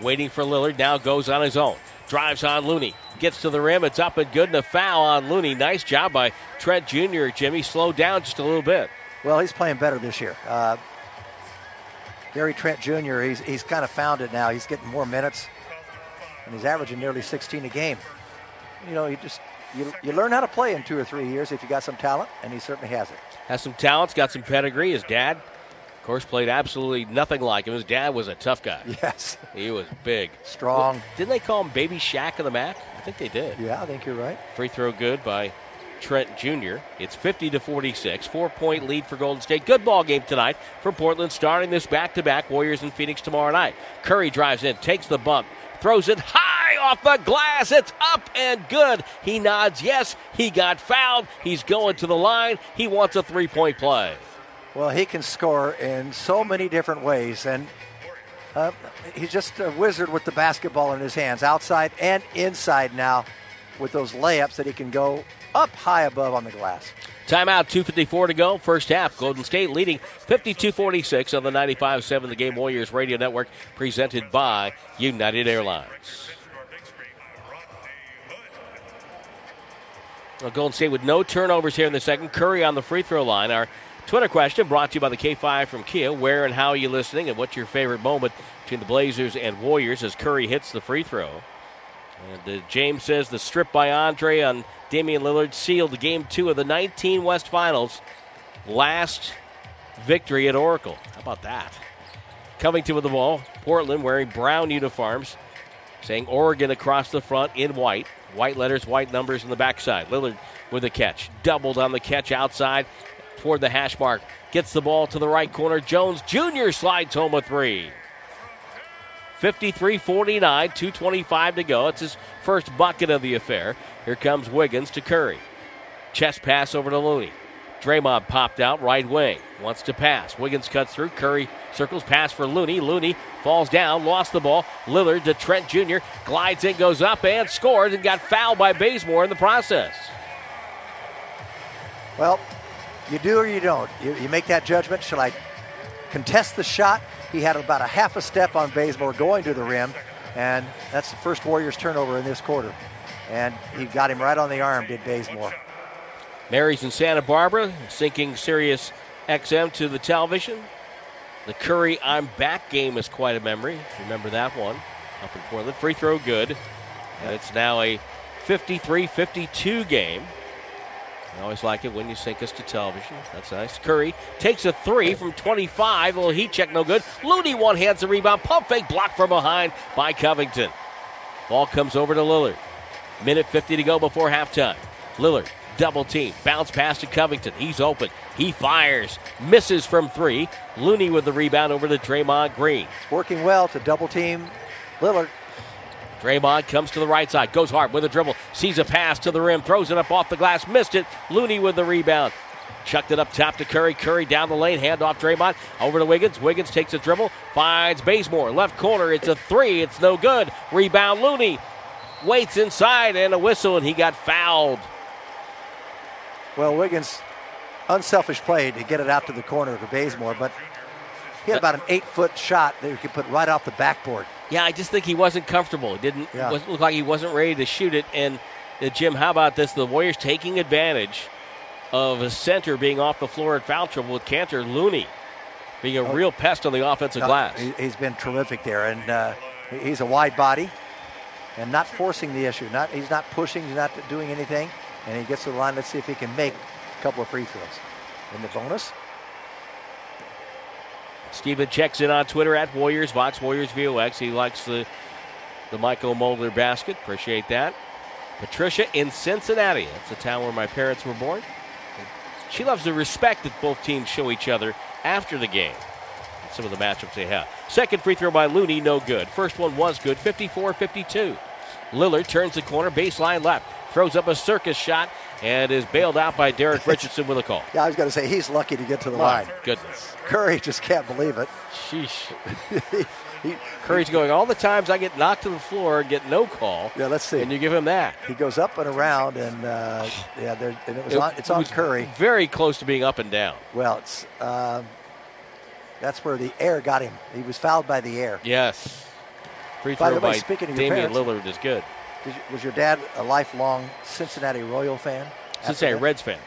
Waiting for Lillard, now goes on his own. Drives on Looney. Gets to the rim. It's up and good. And a foul on Looney. Nice job by Trent Jr. Jimmy slowed down just a little bit. Well, he's playing better this year. Uh, Gary Trent Jr., he's, he's kind of found it now. He's getting more minutes, and he's averaging nearly 16 a game. You know, you just you, you learn how to play in two or three years if you got some talent, and he certainly has it. Has some talents, got some pedigree. His dad, of course, played absolutely nothing like him. His dad was a tough guy. Yes. He was big. Strong. Well, didn't they call him Baby Shaq of the MAC? I think they did. Yeah, I think you're right. Free throw good by Trent Jr. It's 50 to 46, four point lead for Golden State. Good ball game tonight for Portland, starting this back to back Warriors in Phoenix tomorrow night. Curry drives in, takes the bump, throws it high high off the glass. It's up and good. He nods yes. He got fouled. He's going to the line. He wants a three point play. Well, he can score in so many different ways, and uh, he's just a wizard with the basketball in his hands, outside and inside now, with those layups that he can go up high above on the glass. Timeout, 2.54 to go. First half. Golden State leading 52 46 on the 95 7 The Game Warriors Radio Network, presented by United Airlines. Well, Golden State with no turnovers here in the second. Curry on the free throw line. Our Twitter question brought to you by the K5 from Kia. Where and how are you listening, and what's your favorite moment between the Blazers and Warriors as Curry hits the free throw? And uh, James says the strip by Andre on Damian Lillard sealed game two of the 19 West Finals. Last victory at Oracle. How about that? Covington with the ball. Portland wearing brown uniforms, saying Oregon across the front in white. White letters, white numbers in the backside. Lillard with a catch. Doubled on the catch outside toward the hash mark. Gets the ball to the right corner. Jones Jr. slides home a three. 53 49, 2.25 to go. It's his first bucket of the affair. Here comes Wiggins to Curry. Chest pass over to Looney. Draymond popped out right wing. Wants to pass. Wiggins cuts through. Curry circles pass for Looney. Looney falls down, lost the ball. Lillard to Trent Jr. Glides in, goes up, and scores, and got fouled by Bazemore in the process. Well, you do or you don't. You, you make that judgment. Should I contest the shot? He had about a half a step on Bazemore going to the rim, and that's the first Warriors turnover in this quarter. And he got him right on the arm, did Bazemore. Mary's in Santa Barbara, syncing Sirius XM to the television. The Curry I'm Back game is quite a memory. Remember that one up in Portland. Free throw good. And it's now a 53 52 game. I always like it when you sync us to television. That's nice. Curry takes a three from 25. A little heat check, no good. Looney one hands the rebound. Pump fake blocked from behind by Covington. Ball comes over to Lillard. Minute 50 to go before halftime. Lillard double team. Bounce pass to Covington. He's open. He fires. Misses from three. Looney with the rebound over to Draymond Green. Working well to double team Lillard. Draymond comes to the right side, goes hard with a dribble, sees a pass to the rim, throws it up off the glass, missed it. Looney with the rebound. Chucked it up top to Curry. Curry down the lane, hand off Draymond. Over to Wiggins. Wiggins takes a dribble, finds Bazemore. Left corner, it's a three. It's no good. Rebound Looney. Waits inside and a whistle, and he got fouled. Well, Wiggins, unselfish play to get it out to the corner for Bazemore, but he had about an eight foot shot that he could put right off the backboard. Yeah, I just think he wasn't comfortable. It didn't Yeah. look like he wasn't ready to shoot it. And uh, Jim, how about this? The Warriors taking advantage of a center being off the floor at foul trouble with Kanter Looney being a real pest on the offensive No, glass. he- He's been terrific there, and uh, he's a wide body and not forcing the issue. Not he's not pushing, he's not doing anything, and he gets to the line. Let's see if he can make a couple of free throws. In the bonus, Steven checks in on Twitter at Warriors Vox Warriors VOX. He likes the the Mychal Mulder basket. Appreciate that. Patricia in Cincinnati. That's the town where my parents were born. She loves the respect that both teams show each other after the game. Some of the matchups they have. Second free throw by Looney, no good. First one was good, 54 52. Lillard turns the corner, baseline left, throws up a circus shot, and is bailed out by Derek Richardson with a call. yeah, I was going to say he's lucky to get to the My line. goodness. Curry just can't believe it. Sheesh. He- Curry's going all the times I get knocked to the floor, get no call. Yeah, let's see. And you give him that. He goes up and around, and uh, yeah, there, and it was on, it's on Curry. Very close to being up and down. Well, it's um, that's where the air got him. He was fouled by the air. Yes. Free By throw the way, by speaking Damian Lillard is good. Did you, was your dad a lifelong Cincinnati Royal fan? Cincinnati that? Reds fan.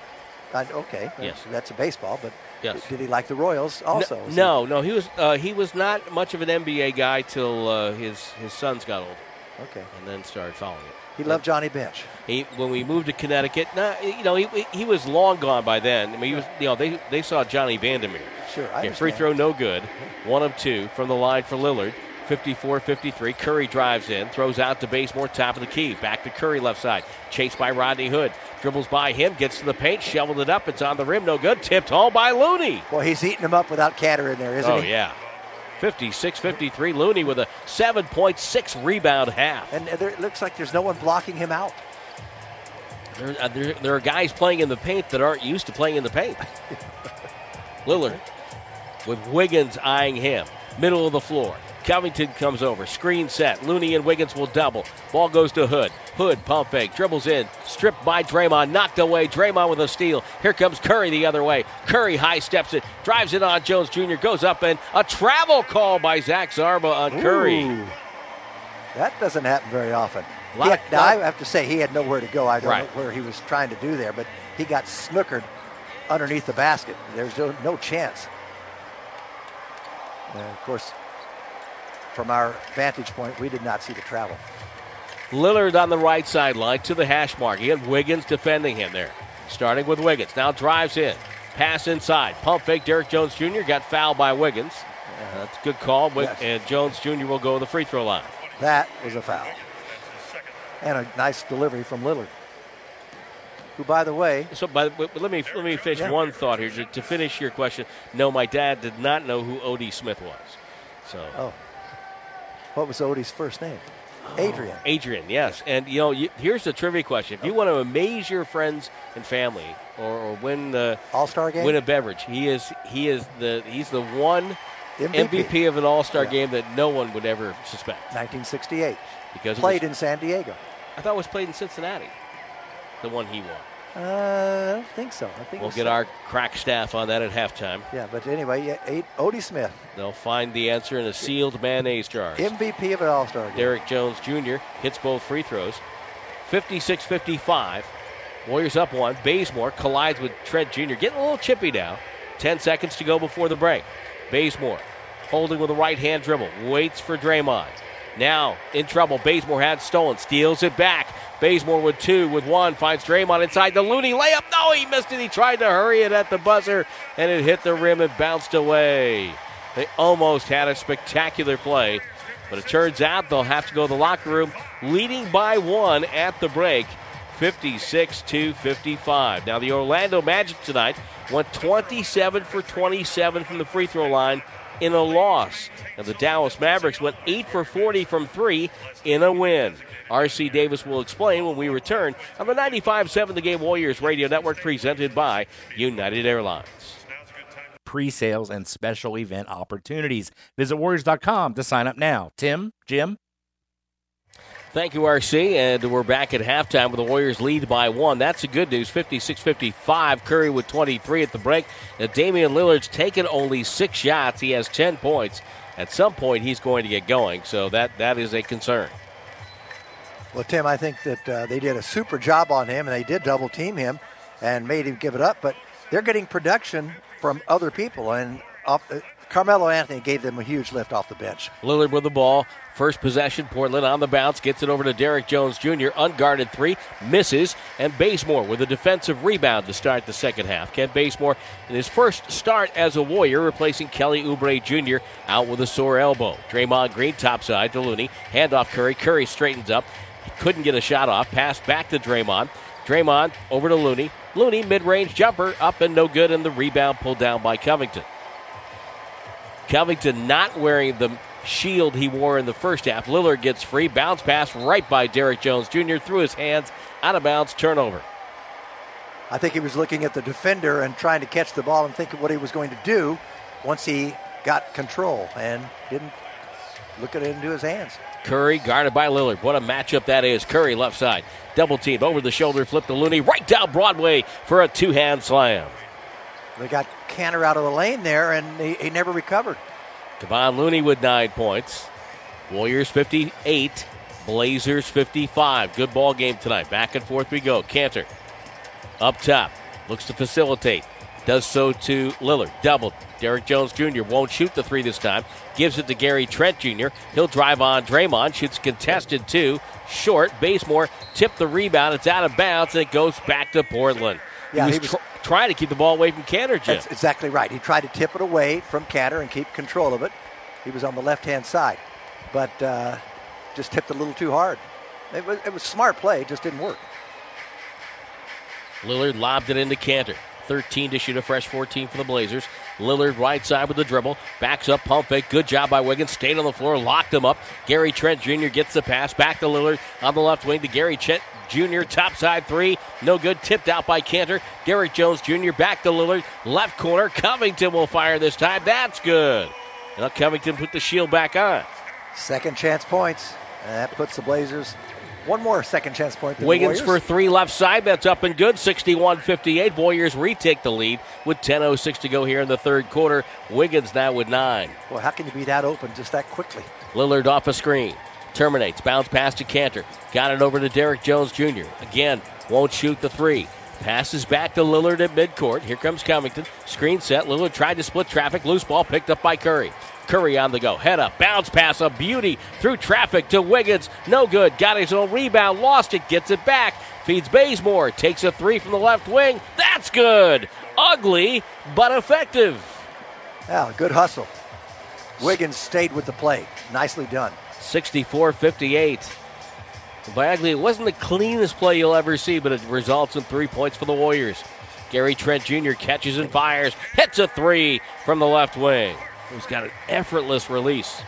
Uh, okay, Yes. that's a baseball, but Yes. did he like the Royals also? No, no, no, he was uh, he was not much of an NBA guy till uh, his his sons got old okay. and then started following it. He loved Johnny Bench. He, when we moved to Connecticut, nah, you know, he, he was long gone by then. I mean, he was, you know, they, they saw Johnny Vander Meer. Sure, I Yeah, free throw no good. One of two from the line for Lillard. 54-53. Curry drives in, throws out to Bazemore, top of the key. Back to Curry, left side. Chased by Rodney Hood. Dribbles by him, gets to the paint, shoveled it up. It's on the rim, no good. Tipped home by Looney. Well, he's eating him up without Kanter in there, isn't Oh, he? Oh, yeah. 56 53. Looney with a 7.6 rebound half. And there, it looks like there's no one blocking him out. There, uh, there, there, are guys playing in the paint that aren't used to playing in the paint. Lillard with Wiggins eyeing him. Middle of the floor. Covington comes over. Screen set. Looney and Wiggins will double. Ball goes to Hood. Hood pump fake. Dribbles in. Stripped by Draymond. Knocked away. Draymond with a steal. Here comes Curry the other way. Curry high steps it. Drives it on Jones Jr. Goes up and a travel call by Zach Zarba on Curry. Ooh. That doesn't happen very often. Had, of- now, I have to say, he had nowhere to go. I don't Right. know where he was trying to do there, but he got snookered underneath the basket. There's no, no chance. And of course, from our vantage point, we did not see the travel. Lillard on the right sideline to the hash mark. He had Wiggins defending him there. Starting with Wiggins. Now drives in. Pass inside. Pump fake. Derrick Jones Jr. got fouled by Wiggins. That's a good call. Yes. And Jones Jr. will go to the free throw line. That was a foul. And a nice delivery from Lillard. Who, by the way, So, but, but let me let me finish Yeah. one thought here to, to finish your question. No, my dad did not know who Odie Smith was. So oh, what was Odie's first name? Oh, Adrian. Adrian, yes. And you know, you, here's the trivia question: If you want to amaze your friends and family, or, or win the All Star game? win a beverage, he is he is the he's the one MVP. MVP, of an All Star Yeah. game that no one would ever suspect 1968. because Played was, in San Diego. I thought it was played in Cincinnati, the one he won. Uh, I don't think so. I think We'll get our crack staff on that at halftime. Yeah, but anyway, yeah, eight, Odie Smith, They'll find the answer in a sealed mayonnaise jar. MVP of an All Star game. Derrick Jones Jr. hits both free throws. 56 55. Warriors up one. Bazemore collides with Trent Jr. Getting a little chippy now. 10 seconds to go before the break. Bazemore holding with a right hand dribble. Waits for Draymond. Now in trouble. Bazemore had stolen. Steals it back. Bazemore with two, with one. Finds Draymond inside the Looney layup. No, he missed it. He tried to hurry it at the buzzer, and it hit the rim and bounced away. They almost had a spectacular play. But it turns out they'll have to go to the locker room leading by one at the break, 56 to 55. Now, the Orlando Magic tonight went 27 for 27 from the free throw line in a loss. And the Dallas Mavericks went 8 for 40 from three in a win. R.C. Davis will explain when we return on the 95 7 The Game Warriors Radio Network presented by United Airlines. pre-sales and special event opportunities. Visit warriors.com to sign up now. Tim, Jim, Thank you, RC. And we're back at halftime with the Warriors lead by one. That's the good news 56 55. Curry with 23 at the break. Now, Damian Lillard's taken only six shots. He has 10 points. At some point, he's going to get going. So that, that is a concern. Well, Tim, I think that uh, they did a super job on him, and they did double team him and made him give it up. But they're getting production from other people, and off, uh, Carmelo Anthony gave them a huge lift off the bench. Lillard with the ball. First possession, Portland on the bounce, gets it over to Derrick Jones Jr. Unguarded three, misses, and Bazemore with a defensive rebound to start the second half. Ken Bazemore in his first start as a Warrior, replacing Kelly Oubre Jr. out with a sore elbow. Draymond Green topside to Looney, handoff Curry. Curry straightens up, couldn't get a shot off. Pass back to Draymond. Draymond over to Looney. Looney mid-range jumper up and no good, and the rebound pulled down by Covington. Covington not wearing the shield he wore in the first half. Lillard gets free. Bounce pass right by Derrick Jones Jr. through his hands. Out of bounds. Turnover. I think he was looking at the defender and trying to catch the ball and think of what he was going to do once he got control and didn't look at it into his hands. Curry guarded by Lillard. What a matchup that is. Curry left side. Double team over the shoulder. Flip to Looney. Right down Broadway for a two hand slam. They got Kanter out of the lane there, and he, he never recovered. Kevon Looney with nine points. Warriors 58. Blazers 55. Good ball game tonight. Back and forth we go. Kanter up top. Looks to facilitate. Does so to Lillard. Doubled. Derrick Jones Jr. won't shoot the three this time. Gives it to Gary Trent Jr. He'll drive on Draymond. Shoots contested two. Short. Bazemore tipped the rebound. It's out of bounds and it goes back to Portland. Yeah, he was, he was- tr- trying to keep the ball away from Kanter, Jim. That's exactly right. He tried to tip it away from Kanter and keep control of it. He was on the left hand side, but uh, just tipped a little too hard. It was, it was smart play, it just didn't work. Lillard lobbed it into Kanter. 13 to shoot a fresh 14 for the Blazers. Lillard right side with the dribble. Backs up, pump fake. Good job by Wiggins. Stayed on the floor, locked him up. Gary Trent Jr. gets the pass. Back to Lillard on the left wing to Gary Trent Jr. Top side three. No good. Tipped out by Kanter. Derrick Jones Jr. back to Lillard. Left corner. Covington will fire this time. That's good. Now Covington put the shield back on. Second chance points. And that puts the Blazers one more second chance point. Wiggins for three left side. That's up and good. 61 58. Warriors retake the lead with 10.06 to go here in the third quarter. Wiggins now with nine. Well, how can you be that open just that quickly? Lillard off a screen. Terminates. Bounce pass to Kanter. Got it over to Derrick Jones Jr. Again, won't shoot the three. Passes back to Lillard at midcourt. Here comes Covington. Screen set. Lillard tried to split traffic. Loose ball picked up by Curry. Curry on the go. Head up. Bounce pass. A beauty through traffic to Wiggins. No good. Got his own rebound. Lost it. Gets it back. Feeds Bazemore. Takes a three from the left wing. That's good. Ugly, but effective. Yeah, good hustle. Wiggins stayed with the play. Nicely done. 64 58. Bagley, it wasn't the cleanest play you'll ever see, but it results in three points for the Warriors. Gary Trent Jr. catches and fires, hits a three from the left wing. He's got an effortless release.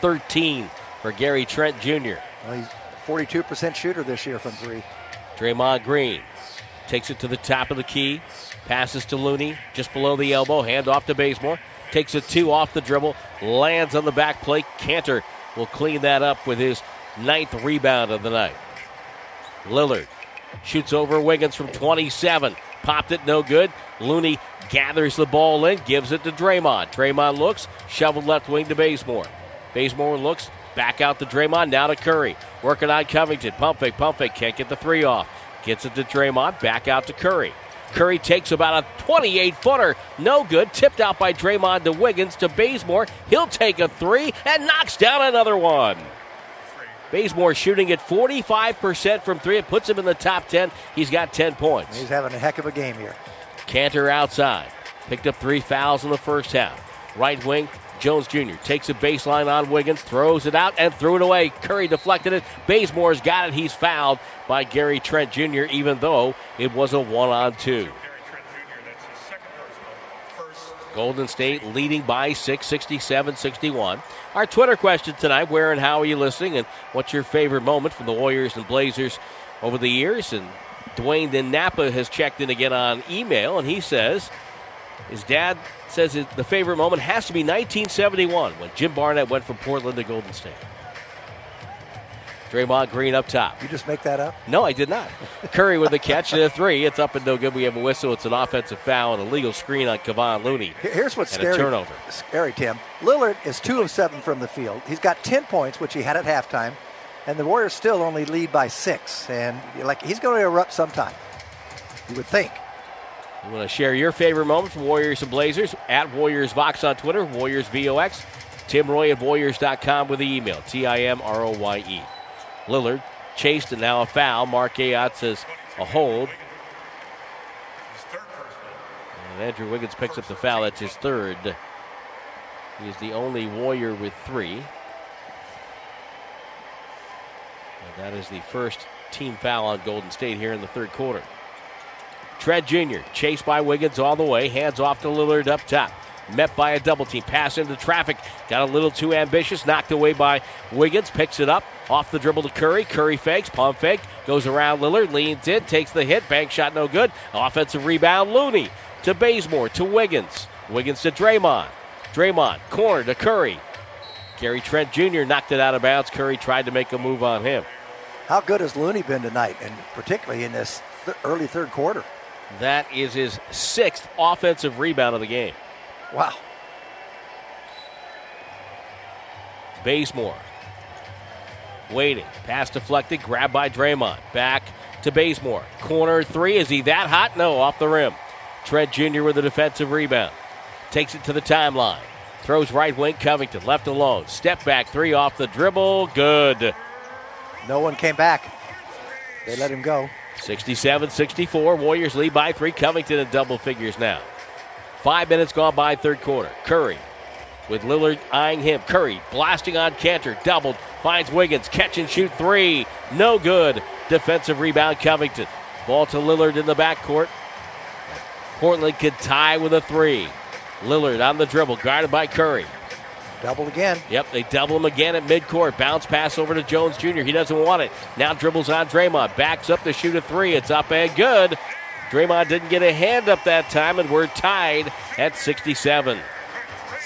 13 for Gary Trent Jr. Well, he's 42% shooter this year from three. Draymond Green takes it to the top of the key, passes to Looney just below the elbow, hand off to Bazemore, takes a two off the dribble, lands on the back plate. Kanter will clean that up with his ninth rebound of the night. Lillard shoots over Wiggins from 27. Popped it, no good. Looney gathers the ball in, gives it to Draymond. Draymond looks, shoveled left wing to Bazemore. Bazemore looks, back out to Draymond, now to Curry. Working on Covington. Pump fake, pump fake, can't get the three off. Gets it to Draymond, back out to Curry. Curry takes about a 28 footer. No good. Tipped out by Draymond to Wiggins to Bazemore. He'll take a three and knocks down another one. Bazemore shooting at 45% from three. It puts him in the top 10. He's got 10 points. He's having a heck of a game here. Kanter outside. Picked up three fouls in the first half. Right wing, Jones Jr. takes a baseline on Wiggins, throws it out, and threw it away. Curry deflected it. Bazemore's got it. He's fouled by Gary Trent Jr., even though it was a one on two. Golden State leading by 6, 67 61. Our Twitter question tonight where and how are you listening, and what's your favorite moment from the Warriors and Blazers over the years? And Dwayne in Napa has checked in again on email, and he says his dad says the favorite moment has to be 1971 when Jim Barnett went from Portland to Golden State. Draymond Green up top. You just make that up? No, I did not. Curry with the catch and a three. It's up and no good. We have a whistle. It's an offensive foul and a legal screen on Kevon Looney. Here's what's and scary. A turnover. Scary, Tim. Lillard is two of seven from the field. He's got ten points, which he had at halftime, and the Warriors still only lead by six. And like he's going to erupt sometime. You would think. You want to share your favorite moment from Warriors and Blazers at Warriors Vox on Twitter, Warriors VOX, Tim Roye at Warriors.com with the email T I M R O Y E. Lillard chased and now a foul. Mark Ayotte says a hold. And Andrew Wiggins picks up the foul. That's his third. He is the only Warrior with three. And that is the first team foul on Golden State here in the third quarter. Trent Jr. chased by Wiggins all the way. Hands off to Lillard up top. Met by a double team. Pass into traffic. Got a little too ambitious. Knocked away by Wiggins. Picks it up. Off the dribble to Curry. Curry fakes. Pump fake. Goes around Lillard. Leans in. Takes the hit. Bank shot no good. Offensive rebound. Looney to Bazemore to Wiggins. Wiggins to Draymond. Draymond. Corner to Curry. Gary Trent Jr. knocked it out of bounds. Curry tried to make a move on him. How good has Looney been tonight, and particularly in this th- early third quarter? That is his sixth offensive rebound of the game. Wow. Bazemore. Waiting. Pass deflected. Grabbed by Draymond. Back to Bazemore. Corner three. Is he that hot? No, off the rim. Trent Jr. with a defensive rebound. Takes it to the timeline. Throws right wing Covington. Left alone. Step back three off the dribble. Good. No one came back. They let him go. 67 64. Warriors lead by three. Covington in double figures now. Five minutes gone by third quarter. Curry with Lillard eyeing him. Curry blasting on Kanter, Doubled. Finds Wiggins. Catch and shoot three. No good. Defensive rebound Covington. Ball to Lillard in the backcourt. Portland could tie with a three. Lillard on the dribble, guarded by Curry. Double again. Yep, they double him again at midcourt. Bounce pass over to Jones Jr. He doesn't want it. Now dribbles on Draymond. Backs up to shoot a three. It's up and good. Draymond didn't get a hand up that time, and we're tied at 67.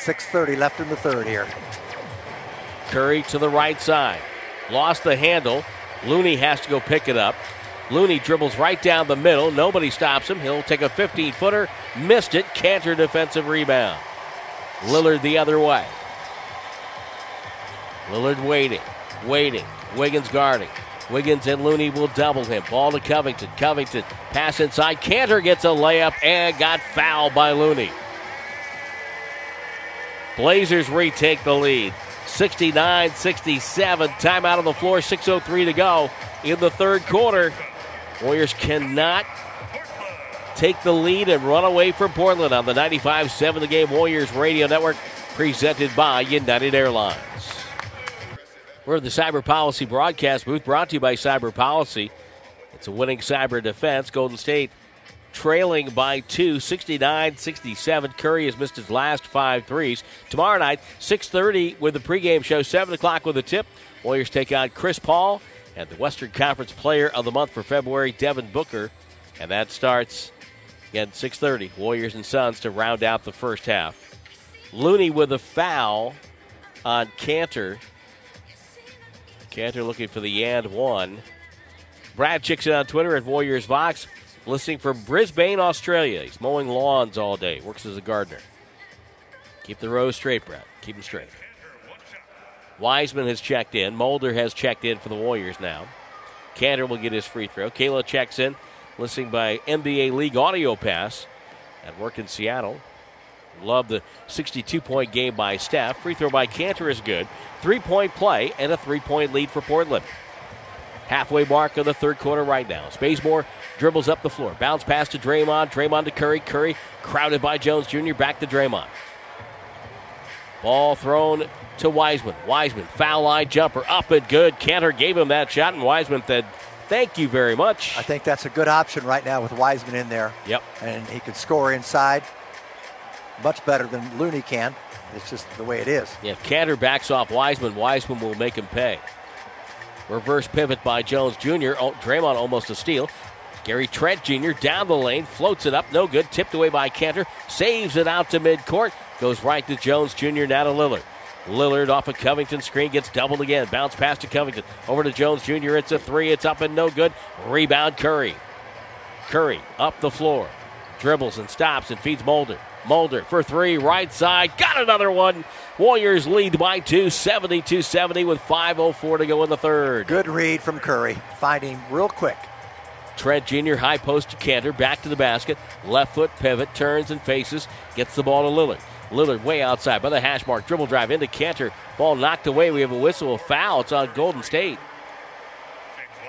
6.30 left in the third here. Curry to the right side. Lost the handle. Looney has to go pick it up. Looney dribbles right down the middle. Nobody stops him. He'll take a 15 footer. Missed it. Kanter defensive rebound. Lillard the other way. Lillard waiting, waiting. Wiggins guarding. Wiggins and Looney will double him. Ball to Covington. Covington pass inside. Kanter gets a layup and got fouled by Looney. Blazers retake the lead. 69 67. Timeout on the floor. 6.03 to go in the third quarter. Warriors cannot take the lead and run away from Portland on the 95 7 the game Warriors Radio Network, presented by United Airlines. We're the Cyber Policy broadcast booth brought to you by Cyber Policy. It's a winning cyber defense. Golden State trailing by two, 69-67. Curry has missed his last five threes. Tomorrow night, 6.30 with the pregame show, 7 o'clock with the tip. Warriors take on Chris Paul and the Western Conference Player of the Month for February, Devin Booker. And that starts, again, 6.30, Warriors and Suns to round out the first half. Looney with a foul on Kanter. Kanter looking for the and one. Brad Chickson on Twitter at Warriors Vox, listening from Brisbane, Australia. He's mowing lawns all day, works as a gardener. Keep the rows straight, Brad. Keep them straight. Wiseman has checked in. Mulder has checked in for the Warriors now. Kanter will get his free throw. Kayla checks in, listening by NBA League Audio Pass at work in Seattle. Love the 62 point game by Steph. Free throw by Kanter is good. Three point play and a three point lead for Portland. Halfway mark of the third quarter right now. Bazemore dribbles up the floor. Bounce pass to Draymond. Draymond to Curry. Curry crowded by Jones Jr. Back to Draymond. Ball thrown to Wiseman. Wiseman, foul line jumper, up and good. Kanter gave him that shot, and Wiseman said, Thank you very much. I think that's a good option right now with Wiseman in there. Yep. And he can score inside much better than Looney can. It's just the way it is. Yeah, if Kanter backs off Wiseman, Wiseman will make him pay. Reverse pivot by Jones Jr. Oh, Draymond almost a steal. Gary Trent Jr. down the lane, floats it up, no good. Tipped away by Kanter, saves it out to midcourt, goes right to Jones Jr. Now to Lillard. Lillard off a Covington screen gets doubled again. Bounce pass to Covington. Over to Jones Jr. It's a three. It's up and no good. Rebound Curry. Curry up the floor. Dribbles and stops and feeds Mulder. Mulder for three. Right side. Got another one. Warriors lead by two. 72 70 with 5.04 to go in the third. Good read from Curry. Finding real quick. Trent Jr. high post to Kanter. Back to the basket. Left foot pivot. Turns and faces. Gets the ball to Lillard. Lillard way outside by the hash mark. Dribble drive into Kanter. Ball knocked away. We have a whistle, a foul. It's on Golden State.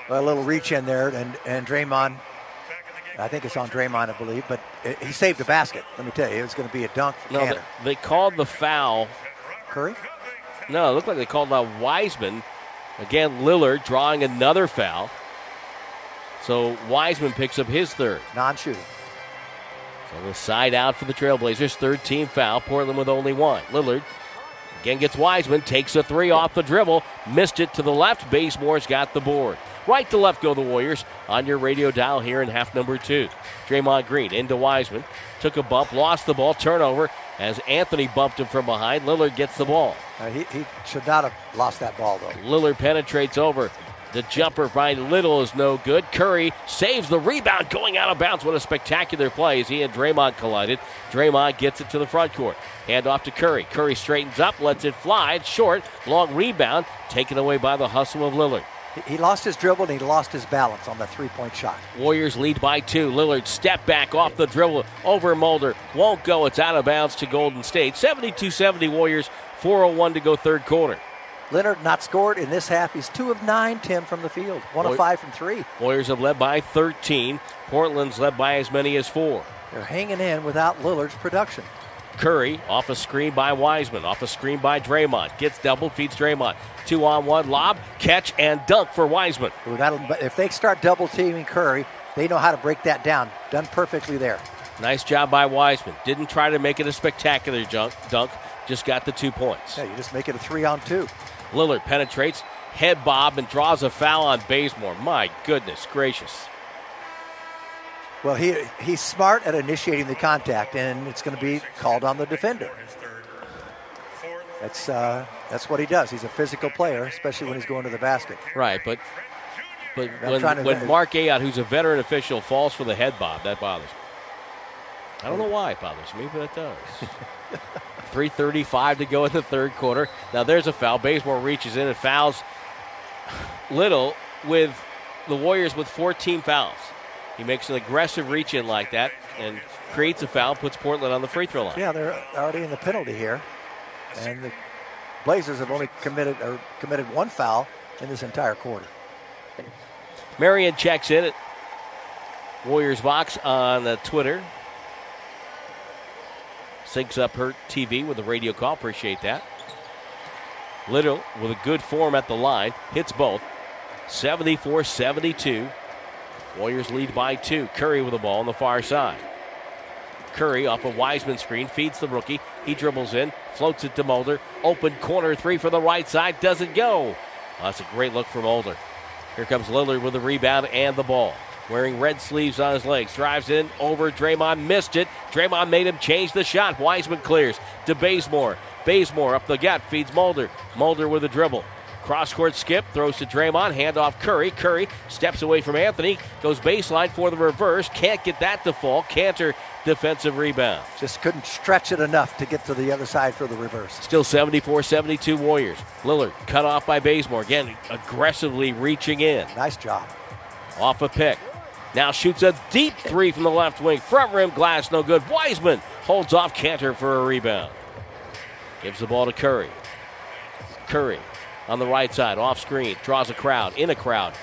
A little reach in there, and, and Draymond, I think it's on Draymond, I believe, but it, he saved the basket. Let me tell you, it was going to be a dunk for No, they, they called the foul. Curry? No, it looked like they called out Wiseman. Again, Lillard drawing another foul. So Wiseman picks up his third. Non shooting. So the side out for the Trailblazers. Third team foul. Portland with only one. Lillard again gets Wiseman, takes a three off the dribble, missed it to the left. Bazemore's got the board. Right to left go the Warriors on your radio dial here in half number two. Draymond Green into Wiseman. Took a bump, lost the ball, turnover as Anthony bumped him from behind. Lillard gets the ball. Uh, he, he should not have lost that ball, though. Lillard penetrates over. The jumper by Little is no good. Curry saves the rebound going out of bounds. What a spectacular play as he and Draymond collided. Draymond gets it to the front court. Hand off to Curry. Curry straightens up, lets it fly. It's short. Long rebound taken away by the hustle of Lillard. He, lost his dribble and he lost his balance on the three point shot. Warriors lead by two. Lillard step back off the dribble over Mulder. Won't go. It's out of bounds to Golden State. 72 70 Warriors. 4.01 to go third quarter. Leonard not scored in this half. He's two of nine, from the field. One Boy- of five from three. Warriors have led by 13. Portland's led by as many as four. They're hanging in without Lillard's production. Curry off a screen by Wiseman, off a screen by Draymond. Gets double, feeds Draymond. Two on one lob, catch and dunk for Wiseman. But if they start double teaming Curry, they know how to break that down. Done perfectly there. Nice job by Wiseman. Didn't try to make it a spectacular junk, dunk, just got the two points. Yeah, you just make it a three on two. Lillard penetrates, head bob, and draws a foul on Bazemore. My goodness gracious. Well, he he's smart at initiating the contact, and it's going to be called on the defender. That's uh, that's what he does. He's a physical player, especially when he's going to the basket. Right, but but I'm when, to- when Mark Ayotte, who's a veteran official, falls for the head bob, that bothers me. I don't know why it bothers me, but it does. 3.35 to go in the third quarter. Now there's a foul. Bazemore reaches in and fouls Little with the Warriors with 14 fouls. He makes an aggressive reach in like that and creates a foul, puts Portland on the free throw line. Yeah, they're already in the penalty here, and the Blazers have only committed or committed one foul in this entire quarter. Marion checks in at Warriors Vox on uh, Twitter. Syncs up her TV with a radio call. Appreciate that. Little with a good form at the line. Hits both. 74 72. Warriors lead by two. Curry with the ball on the far side. Curry off a Wiseman screen feeds the rookie. He dribbles in, floats it to Mulder. Open corner three for the right side. Doesn't go. That's a great look from Mulder. Here comes Lillard with the rebound and the ball. Wearing red sleeves on his legs. Drives in over Draymond. Missed it. Draymond made him change the shot. Wiseman clears to Bazemore. Bazemore up the gut. Feeds Mulder. Mulder with a dribble. Cross court skip. Throws to Draymond. Handoff Curry. Curry steps away from Anthony. Goes baseline for the reverse. Can't get that to fall. Kanter defensive rebound. Just couldn't stretch it enough to get to the other side for the reverse. Still 74 72 Warriors. Lillard cut off by Bazemore. Again, aggressively reaching in. Nice job. Off a pick. Now shoots a deep three from the left wing. Front rim glass, no good. Wiseman holds off Kanter for a rebound. Gives the ball to Curry. Curry on the right side, off screen, draws a crowd, in a crowd.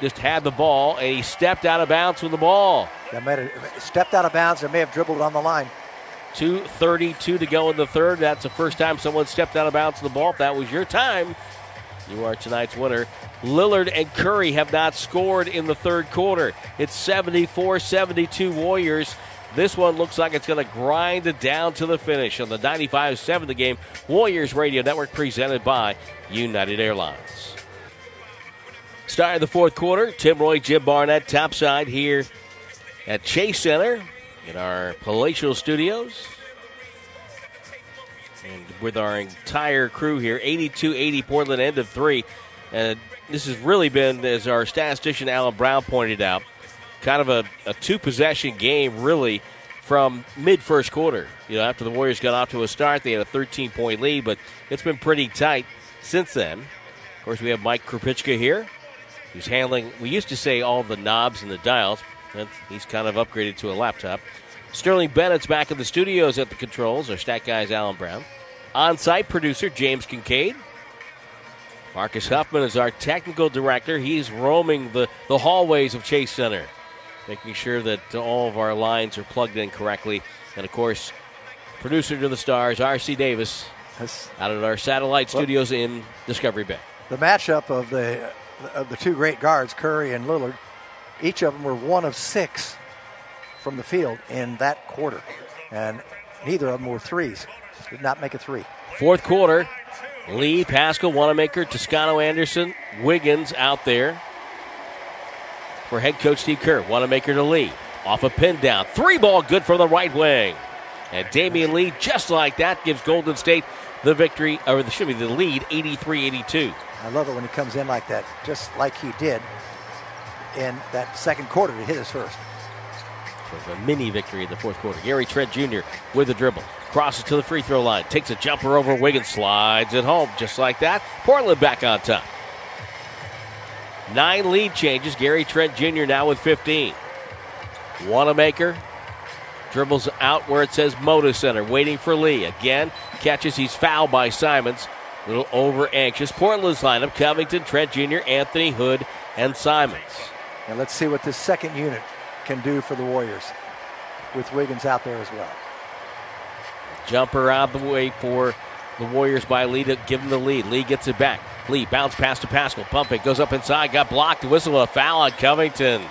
Just had the ball, and he stepped out of bounds with the ball. That might have stepped out of bounds and may have dribbled on the line. 2.32 to go in the third. That's the first time someone stepped out of bounds with the ball. If that was your time, you are tonight's winner. Lillard and Curry have not scored in the third quarter. It's 74 72 Warriors. This one looks like it's going to grind it down to the finish on the 95 7 the game. Warriors Radio Network presented by United Airlines. Start of the fourth quarter. Tim Roye, Jim Barnett, topside here at Chase Center in our palatial studios. And with our entire crew here, 82 80 Portland, end of three. And this has really been, as our statistician Alan Brown pointed out, kind of a, a two possession game, really, from mid first quarter. You know, after the Warriors got off to a start, they had a 13 point lead, but it's been pretty tight since then. Of course, we have Mike Krupicka here, who's handling, we used to say all the knobs and the dials. and He's kind of upgraded to a laptop. Sterling Bennett's back in the studios at the controls. Our stat guy is Alan Brown. On site producer James Kincaid. Marcus Huffman is our technical director. He's roaming the, the hallways of Chase Center, making sure that all of our lines are plugged in correctly. And of course, producer to the stars, R.C. Davis, That's out at our satellite studios in Discovery Bay. the matchup of the of the two great guards, Curry and Lillard. Each of them were one of six from the field in that quarter, and neither of them were threes. Did not make a three. Fourth quarter, Lee, Paschall, Wanamaker, Toscano Anderson, Wiggins out there for head coach Steve Kerr. Wanamaker to Lee. Off a pin down. Three ball good for the right wing. And Damion Lee, just like that, gives Golden State the victory, or the, should be the lead, 83 82. I love it when he comes in like that, just like he did in that second quarter to hit his first. So a mini victory in the fourth quarter. Gary Trent Jr. with the dribble. Crosses to the free throw line. Takes a jumper over Wiggins. Slides it home. Just like that. Portland back on top. Nine lead changes. Gary Trent Jr. now with 15. Wanamaker dribbles out where it says Moda Center. Waiting for Lee. Again, catches. He's fouled by Simons. A little over anxious. Portland's lineup Covington, Trent Jr., Anthony Hood, and Simons. And let's see what this second unit can do for the Warriors with Wiggins out there as well. Jumper out the way for the Warriors by Lee to give him the lead. Lee gets it back. Lee bounce pass to Paschall. Pump it. Goes up inside. Got blocked. Whistle a foul on Covington.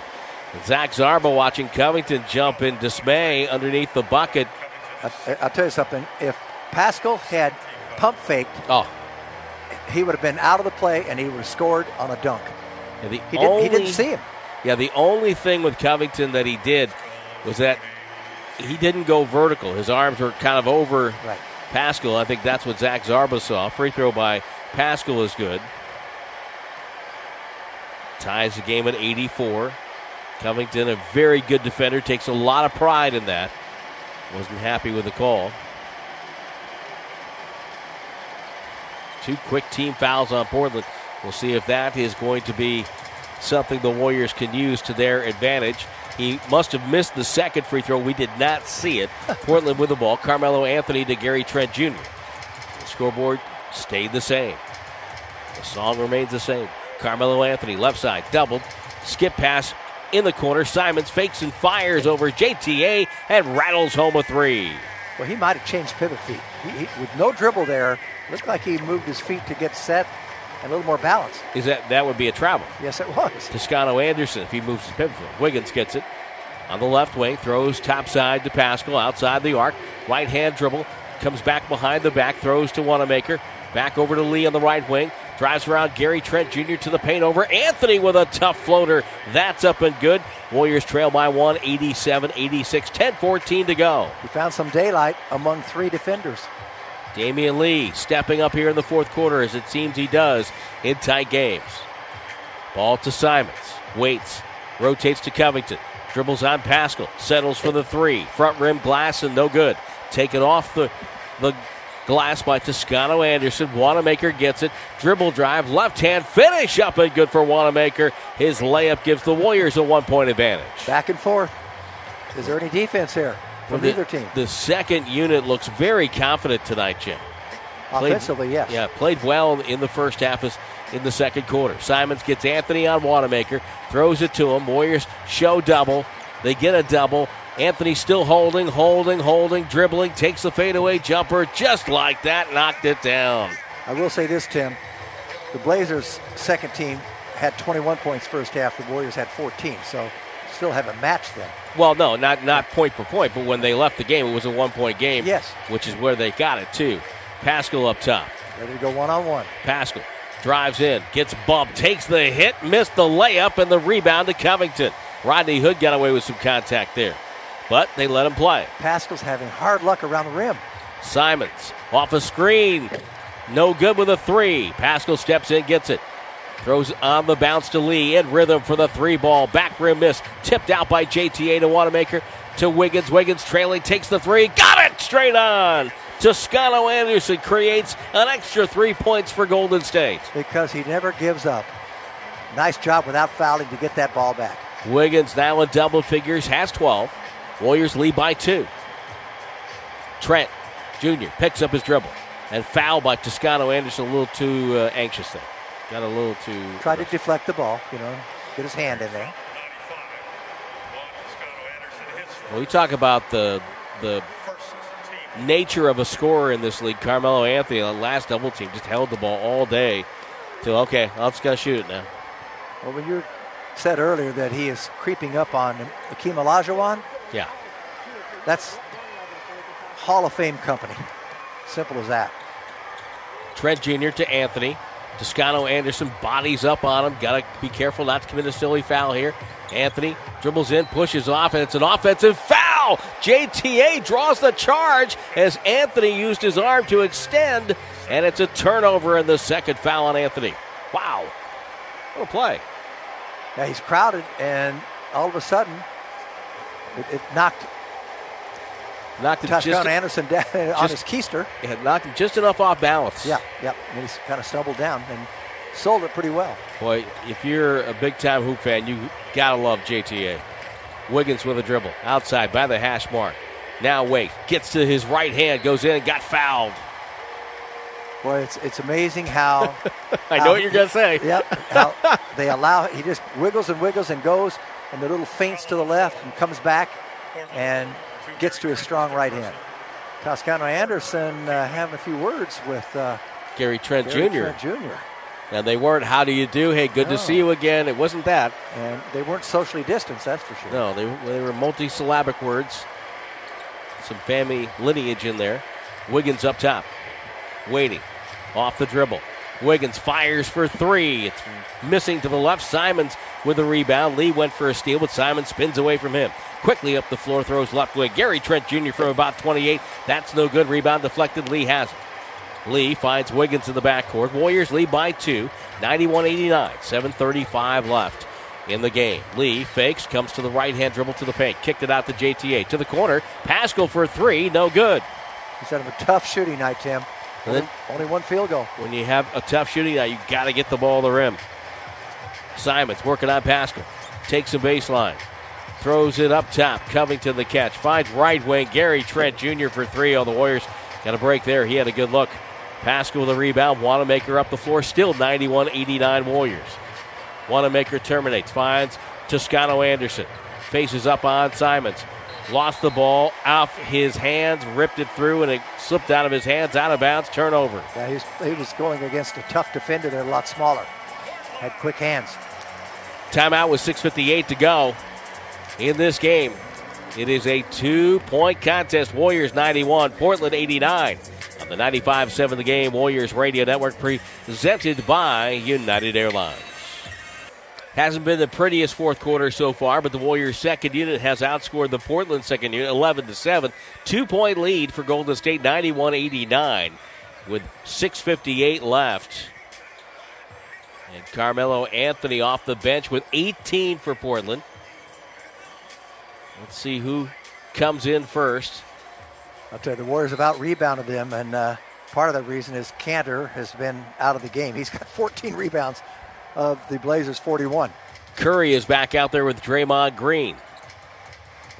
Zach Zarba watching Covington jump in dismay underneath the bucket. I, I'll tell you something. If Paschall had pump faked, Oh, he would have been out of the play and he would have scored on a dunk. the He didn't, only, he didn't see him. Yeah, the only thing with Covington that he did was that he didn't go vertical. His arms were kind of over Right. Paschall. I think that's what Zach Zarba saw. Free throw by Paschall is good. Ties the game at 84. Covington, a very good defender, takes a lot of pride in that. Wasn't happy with the call. Two quick team fouls on Portland. We'll see if that is going to be something the Warriors can use to their advantage. He must have missed the second free throw. We did not see it. Portland with the ball. Carmelo Anthony to Gary Trent Jr. The scoreboard stayed the same. The song remains the same. Carmelo Anthony, left side, doubled. Skip pass in the corner. Simons fakes and fires over JTA and rattles home a three. Well, he might have changed pivot feet. He, he, with no dribble there, looked like he moved his feet to get set and a little more balance. Is that that would be a travel? Yes, it was. Toscano Anderson if he moves his pivot foot. Wiggins gets it on the left wing, throws top side to Paschall outside the arc. Right hand dribble, comes back behind the back, throws to Wanamaker. Back over to Lee on the right wing. Drives around Gary Trent Jr. to the paint over Anthony with a tough floater. That's up and good. Warriors trail by one, 87 86, 10 14 to go. He found some daylight among three defenders. Damion Lee stepping up here in the fourth quarter as it seems he does in tight games. Ball to Simons. Waits. Rotates to Covington. Dribbles on Paschall. Settles for the three. Front rim glass and no good. Taken off the, the glass by Toscano Anderson. Wanamaker gets it. Dribble drive. Left hand finish up and good for Wanamaker. His layup gives the Warriors a one point advantage. Back and forth. Is there any defense here from the, either team? The second unit looks very confident tonight, Jim. Played- Offensively, yes. Yeah, played well in the first half as in the second quarter. Simons gets Anthony on Wanamaker, throws it to him. Warriors show double. They get a double. Anthony still holding, holding, holding, dribbling, takes the fadeaway jumper just like that, knocked it down. I will say this, Tim. The Blazers' second team had 21 points first half. The Warriors had 14, so still haven't matched them. Well, no, not not point per point, but when they left the game, it was a one point game. Yes. Which is where they got it too. Paschall up top. Ready to go one on one. Paschall drives in, gets bumped, takes the hit, missed the layup, and the rebound to Covington. Rodney Hood got away with some contact there, but they let him play. Paschall's having hard luck around the rim. Simons off a screen, no good with a three. Paschall steps in, gets it. Throws on the bounce to Lee in rhythm for the three ball. Back rim miss. Tipped out by JTA to Wanamaker to Wiggins. Wiggins trailing, takes the three. Got it straight on. Toscano Anderson creates an extra three points for Golden State. because he never gives up. Nice job without fouling to get that ball back. Wiggins now in double figures, has 12. Warriors lead by two. Trent Jr. picks up his dribble and foul by Toscano Anderson. A little too uh, anxious there. Got a little too. Tried to deflect the ball, you know, get his hand in there. Well, we talk about the the nature of a scorer in this league. Carmelo Anthony, the last double team, just held the ball all day. Till okay, I'll just gotta shoot it now. Well, when you said earlier that he is creeping up on Akeem Olajuwon, Yeah. that's Hall of Fame company. Simple as that. Trent Jr. to Anthony. Toscano Anderson bodies up on him. Got to be careful not to commit a silly foul here. Anthony dribbles in, pushes off, and it's an offensive foul. JTA draws the charge as Anthony used his arm to extend, and it's a turnover and the second foul on Anthony. Wow. What a play. Yeah, he's crowded, and all of a sudden, it, it knocked Knocked him, just, Anderson down on his keister. it had knocked him just enough off balance. Yeah, yeah. And he's kind of stumbled down and sold it pretty well. Boy, if you're a big time hoop fan, you gotta love JTA. Wiggins with a dribble outside by the hash mark. Now wait, gets to his right hand, goes in and got fouled. Boy, it's it's amazing how. I know how- what you're gonna say. Yep. How they allow he just wiggles and wiggles and goes, and the little feints to the left and comes back, and gets to his strong right hand. Toscano Anderson uh, having a few words with uh, Gary Trent Gary Jr. Trent Jr. And they weren't, how do you do? Hey, good No. to see you again. It wasn't that. And they weren't socially distanced, that's for sure. No, they, they were multi-syllabic words. Some family lineage in there. Wiggins up top. Waiting. Off the dribble. Wiggins fires for three. It's missing to the left. Simons with a rebound. Lee went for a steal, but Simons spins away from him. Quickly up the floor, throws left wing. Gary Trent Jr. from about 28. That's no good. Rebound deflected. Lee has it. Lee finds Wiggins in the backcourt. Warriors lead by two, 91 89. 7.35 left in the game. Lee fakes, comes to the right hand dribble to the paint. Kicked it out to JTA. To the corner. Paschall for three. No good. He's having a tough shooting night, Tim. Only, only one field goal. When you have a tough shooting night, you got to get the ball to the rim. Simons working on Paschall. Takes a baseline. Throws it up top. Covington the catch. Finds right wing. Gary Trent Jr. for three. Oh, the Warriors got a break there. He had a good look. Paschall with a rebound. Wanamaker up the floor. Still 91 89 Warriors. Wanamaker terminates. Finds Toscano Anderson. Faces up on Simons. Lost the ball off his hands. Ripped it through and it slipped out of his hands. Out of bounds. Turnover. Yeah, he was, he was going against a tough defender. They're a lot smaller. Had quick hands. Timeout with 6.58 to go in this game. It is a two point contest. Warriors 91, Portland 89. On the 95 7 the game, Warriors Radio Network presented by United Airlines. Hasn't been the prettiest fourth quarter so far, but the Warriors second unit has outscored the Portland second unit 11 to 7. Two point lead for Golden State 91 89 with 6.58 left. And Carmelo Anthony off the bench with 18 for Portland. Let's see who comes in first. I'll tell you, the Warriors have out rebounded them, and uh, part of the reason is Kanter has been out of the game. He's got 14 rebounds of the Blazers' 41. Curry is back out there with Draymond Green.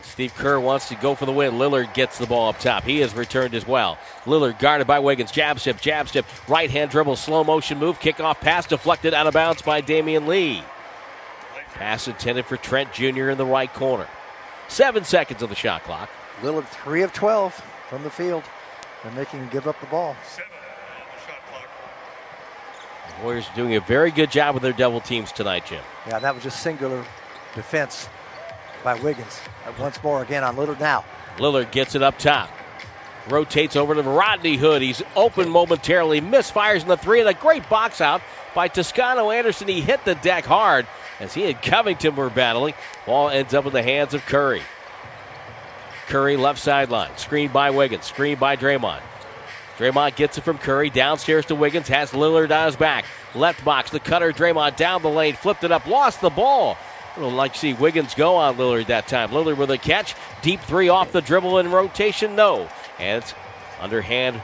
Steve Kerr wants to go for the win. Lillard gets the ball up top. He has returned as well. Lillard guarded by Wiggins. Jab step, jab step, right hand dribble, slow motion move, kickoff pass deflected out of bounds by Damian Lee. Pass intended for Trent Jr. in the right corner. Seven seconds of the shot clock. Lillard, 3 of 12 from the field. They're making him give up the ball. The Warriors are doing a very good job with their double teams tonight, Jim. Yeah, that was just singular defense by Wiggins. Uh, Once more again on Lillard now. Lillard gets it up top. Rotates over to Rodney Hood. He's open momentarily. Misfires in the three, and a great box out by Toscano Anderson. He hit the deck hard as he and Covington were battling. Ball ends up in the hands of Curry. Curry left sideline. Screened by Wiggins. Screened by Draymond. Draymond gets it from Curry. Downstairs to Wiggins. Has Lillard on his back. Left box. The cutter. Draymond down the lane. Flipped it up. Lost the ball. I would like to see Wiggins go on Lillard that time. Lillard with a catch. Deep three off the dribble in rotation. No. And it's underhand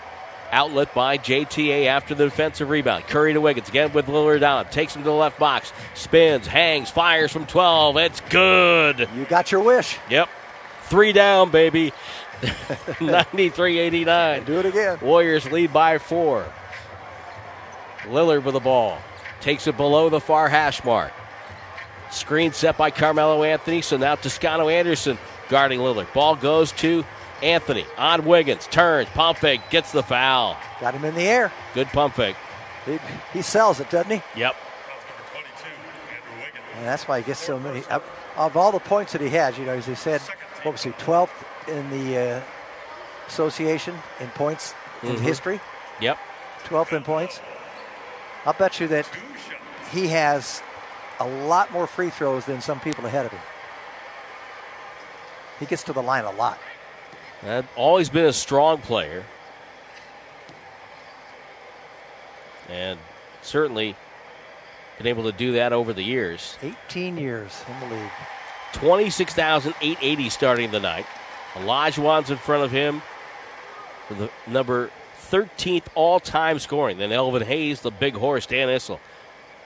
outlet by JTA after the defensive rebound. Curry to Wiggins again with Lillard down. Takes him to the left box. Spins, hangs, fires from 12. It's good. You got your wish. Yep. Three down, baby. 93 89. Do it again. Warriors lead by four. Lillard with the ball. Takes it below the far hash mark. Screen set by Carmelo Anthony. So now Toscano Anderson guarding Lillard. Ball goes to Anthony on Wiggins. Turns, pump fake, gets the foul. Got him in the air. Good pump fake. He, he sells it, doesn't he? Yep. And that's why he gets so many. Of, all the points that he has, you know, as he said, what was he, 12th in the uh, association in points in Mhm. history? Yep. 12th in points. I'll bet you that he has a lot more free throws than some people ahead of him. He gets to the line a lot. And always been a strong player. And certainly been able to do that over the years. 18 years in the league. 26,880 starting the night. Olajuwon's in front of him for the number 13th all-time scoring. Then Elvin Hayes, the big horse, Dan Issel.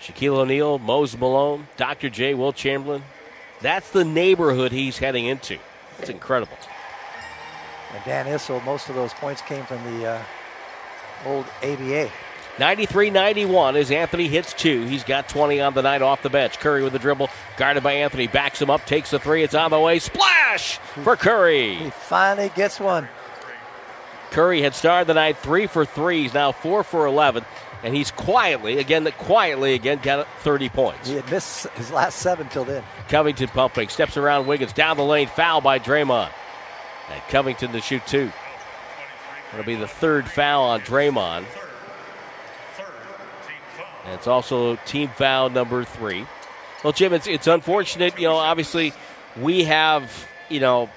Shaquille O'Neal, Moses Malone, Dr. J, Wilt Chamberlain. That's the neighborhood he's heading into. It's incredible. And Dan Issel, most of those points came from the uh, old ABA. 93 91 as Anthony hits two. He's got 20 on the night off the bench. Curry with the dribble, guarded by Anthony, backs him up, takes the three. It's on the way. Splash for Curry. He finally gets one. Curry had started the night three for three. He's now four for 11. and he's quietly, again, quietly again, got 30 points. He had missed his last seven till then. Covington pumping, steps around Wiggins, down the lane, foul by Draymond. And Covington to shoot two. It'll be the third foul on Draymond. And it's also team foul number three. Well, Jim, it's, it's unfortunate. You know, obviously, we have, you know,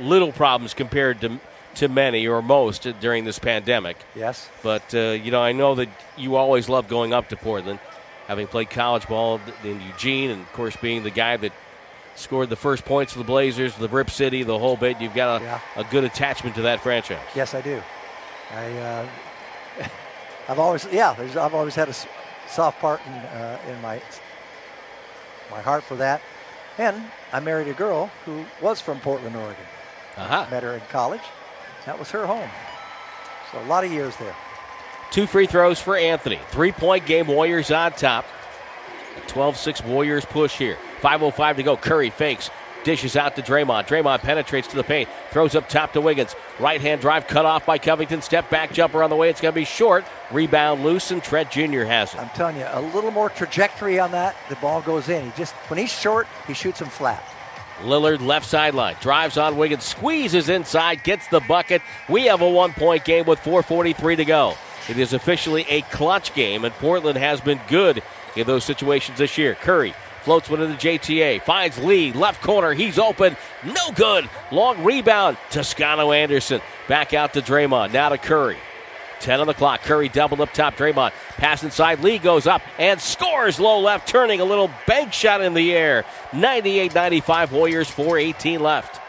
little problems compared to to many or most during this pandemic. Yes. But, uh, you know, I know that you always love going up to Portland, having played college ball in Eugene, and, of course, being the guy that scored the first points for the Blazers, the Rip City, the whole bit. You've got a, yeah. a good attachment to that franchise. Yes, I do. I, uh, I've always, yeah, I've always had a soft part in, uh, in my my heart for that. And I married a girl who was from Portland, Oregon. Uh-huh. Met her in college. That was her home. So a lot of years there. Two free throws for Anthony. Three point game, Warriors on top. 12 6 Warriors push here. 5.05 to go. Curry fakes. Dishes out to Draymond. Draymond penetrates to the paint. Throws up top to Wiggins. Right hand drive cut off by Covington. Step back jumper on the way. It's going to be short. Rebound loose, and Trent Jr. has it. I'm telling you, a little more trajectory on that. The ball goes in. He just, when he's short, he shoots him flat. Lillard left sideline. Drives on Wiggins. Squeezes inside. Gets the bucket. We have a one point game with 4.43 to go. It is officially a clutch game, and Portland has been good in those situations this year. Curry Floats one into JTA. Finds Lee. Left corner. He's open. No good. Long rebound. Toscano Anderson. Back out to Draymond. Now to Curry. 10 on the clock. Curry doubled up top. Draymond. Pass inside. Lee goes up and scores low left, turning a little bank shot in the air. 98 95 Warriors, 4.18 left.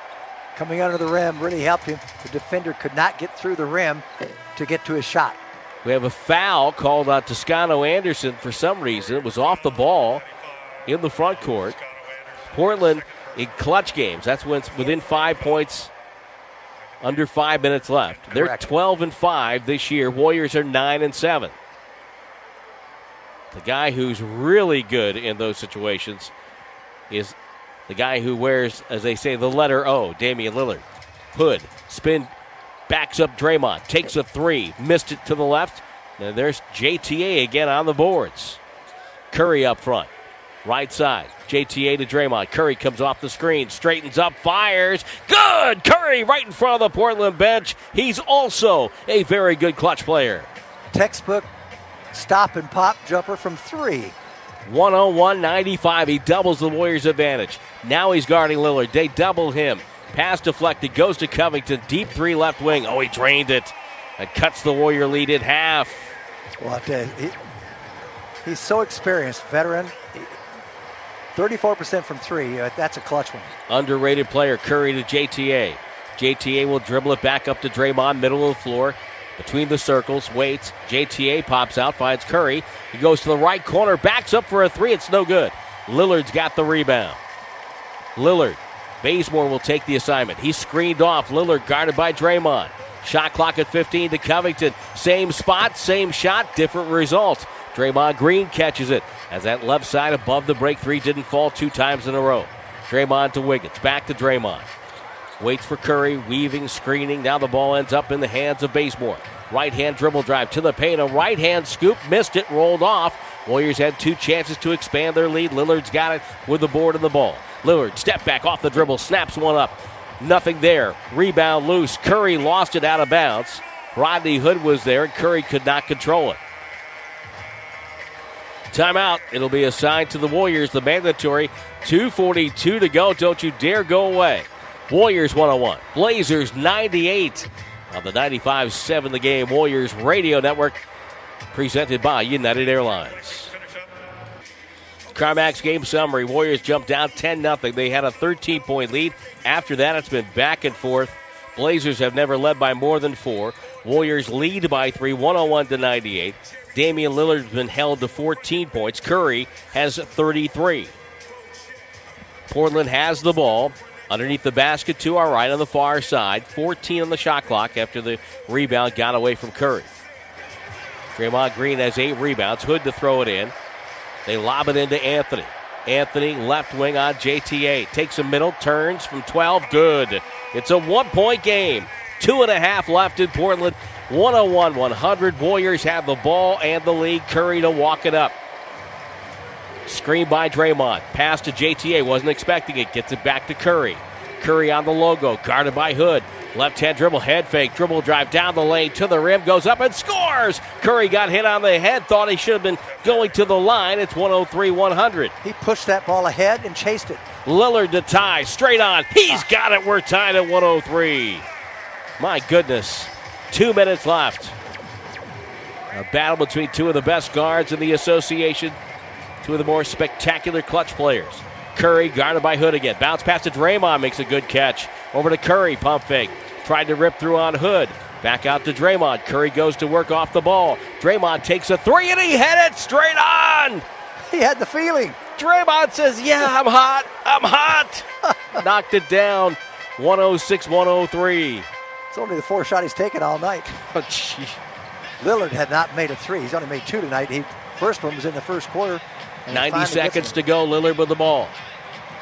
Coming under the rim really helped him. The defender could not get through the rim to get to his shot. We have a foul called on Toscano Anderson for some reason. It was off the ball in the front court. Portland in clutch games. That's when it's within five points, under five minutes left. They're 12 and five this year. Warriors are nine and seven. The guy who's really good in those situations is the guy who wears, as they say, the letter O, Damian Lillard. Hood, spin, backs up Draymond, takes a three, missed it to the left. And there's JTA again on the boards. Curry up front. Right side. JTA to Draymond. Curry comes off the screen, straightens up, fires. Good! Curry right in front of the Portland bench. He's also a very good clutch player. Textbook stop and pop jumper from three. 101 95. He doubles the Warriors' advantage. Now he's guarding Lillard. They double him. Pass deflected. Goes to Covington. Deep three left wing. Oh, he drained it. And cuts the Warrior lead in half. Well, he, he's so experienced, veteran. 34% from three. Uh, that's a clutch one. Underrated player, Curry to JTA. JTA will dribble it back up to Draymond, middle of the floor. Between the circles, waits. JTA pops out, finds Curry. He goes to the right corner, backs up for a three. It's no good. Lillard's got the rebound. Lillard. Bazemore will take the assignment. He's screened off. Lillard guarded by Draymond. Shot clock at 15 to Covington. Same spot, same shot, different result. Draymond Green catches it as that left side above the break three didn't fall two times in a row. Draymond to Wiggins. Back to Draymond. Waits for Curry, weaving, screening. Now the ball ends up in the hands of Bazemore. Right hand dribble drive to the paint. A right hand scoop. Missed it. Rolled off. Warriors had two chances to expand their lead. Lillard's got it with the board and the ball. Lillard, step back off the dribble, snaps one up. Nothing there. Rebound loose. Curry lost it out of bounds. Rodney Hood was there, and Curry could not control it. Timeout. It'll be assigned to the Warriors, the mandatory 242 to go. Don't you dare go away. Warriors 101, Blazers 98 on the 95 7 the game Warriors Radio Network, presented by United Airlines. CarMax game summary Warriors jumped down 10 0. They had a 13 point lead. After that, it's been back and forth. Blazers have never led by more than four. Warriors lead by three, 101 to 98. Damian Lillard has been held to 14 points. Curry has 33. Portland has the ball underneath the basket to our right on the far side. 14 on the shot clock after the rebound got away from Curry. Draymond Green has eight rebounds. Hood to throw it in. They lob it into Anthony. Anthony left wing on JTA. Takes a middle, turns from 12. Good. It's a one point game. Two and a half left in Portland. 101 100. Warriors have the ball and the lead. Curry to walk it up. Screen by Draymond. Pass to JTA. Wasn't expecting it. Gets it back to Curry. Curry on the logo. Guarded by Hood. Left hand dribble, head fake, dribble drive down the lane to the rim, goes up and scores. Curry got hit on the head, thought he should have been going to the line. It's 103 100. He pushed that ball ahead and chased it. Lillard to tie, straight on. He's ah. got it. We're tied at 103. My goodness. Two minutes left. A battle between two of the best guards in the association, two of the more spectacular clutch players. Curry guarded by Hood again. Bounce pass to Draymond makes a good catch. Over to Curry, pump fake. Tried to rip through on Hood. Back out to Draymond. Curry goes to work off the ball. Draymond takes a three and he hit it straight on. He had the feeling. Draymond says, Yeah, I'm hot. I'm hot. Knocked it down 106 103. It's only the four shot he's taken all night. Oh, gee. Lillard had not made a three. He's only made two tonight. He first one was in the first quarter. 90 seconds to go. Lillard with the ball.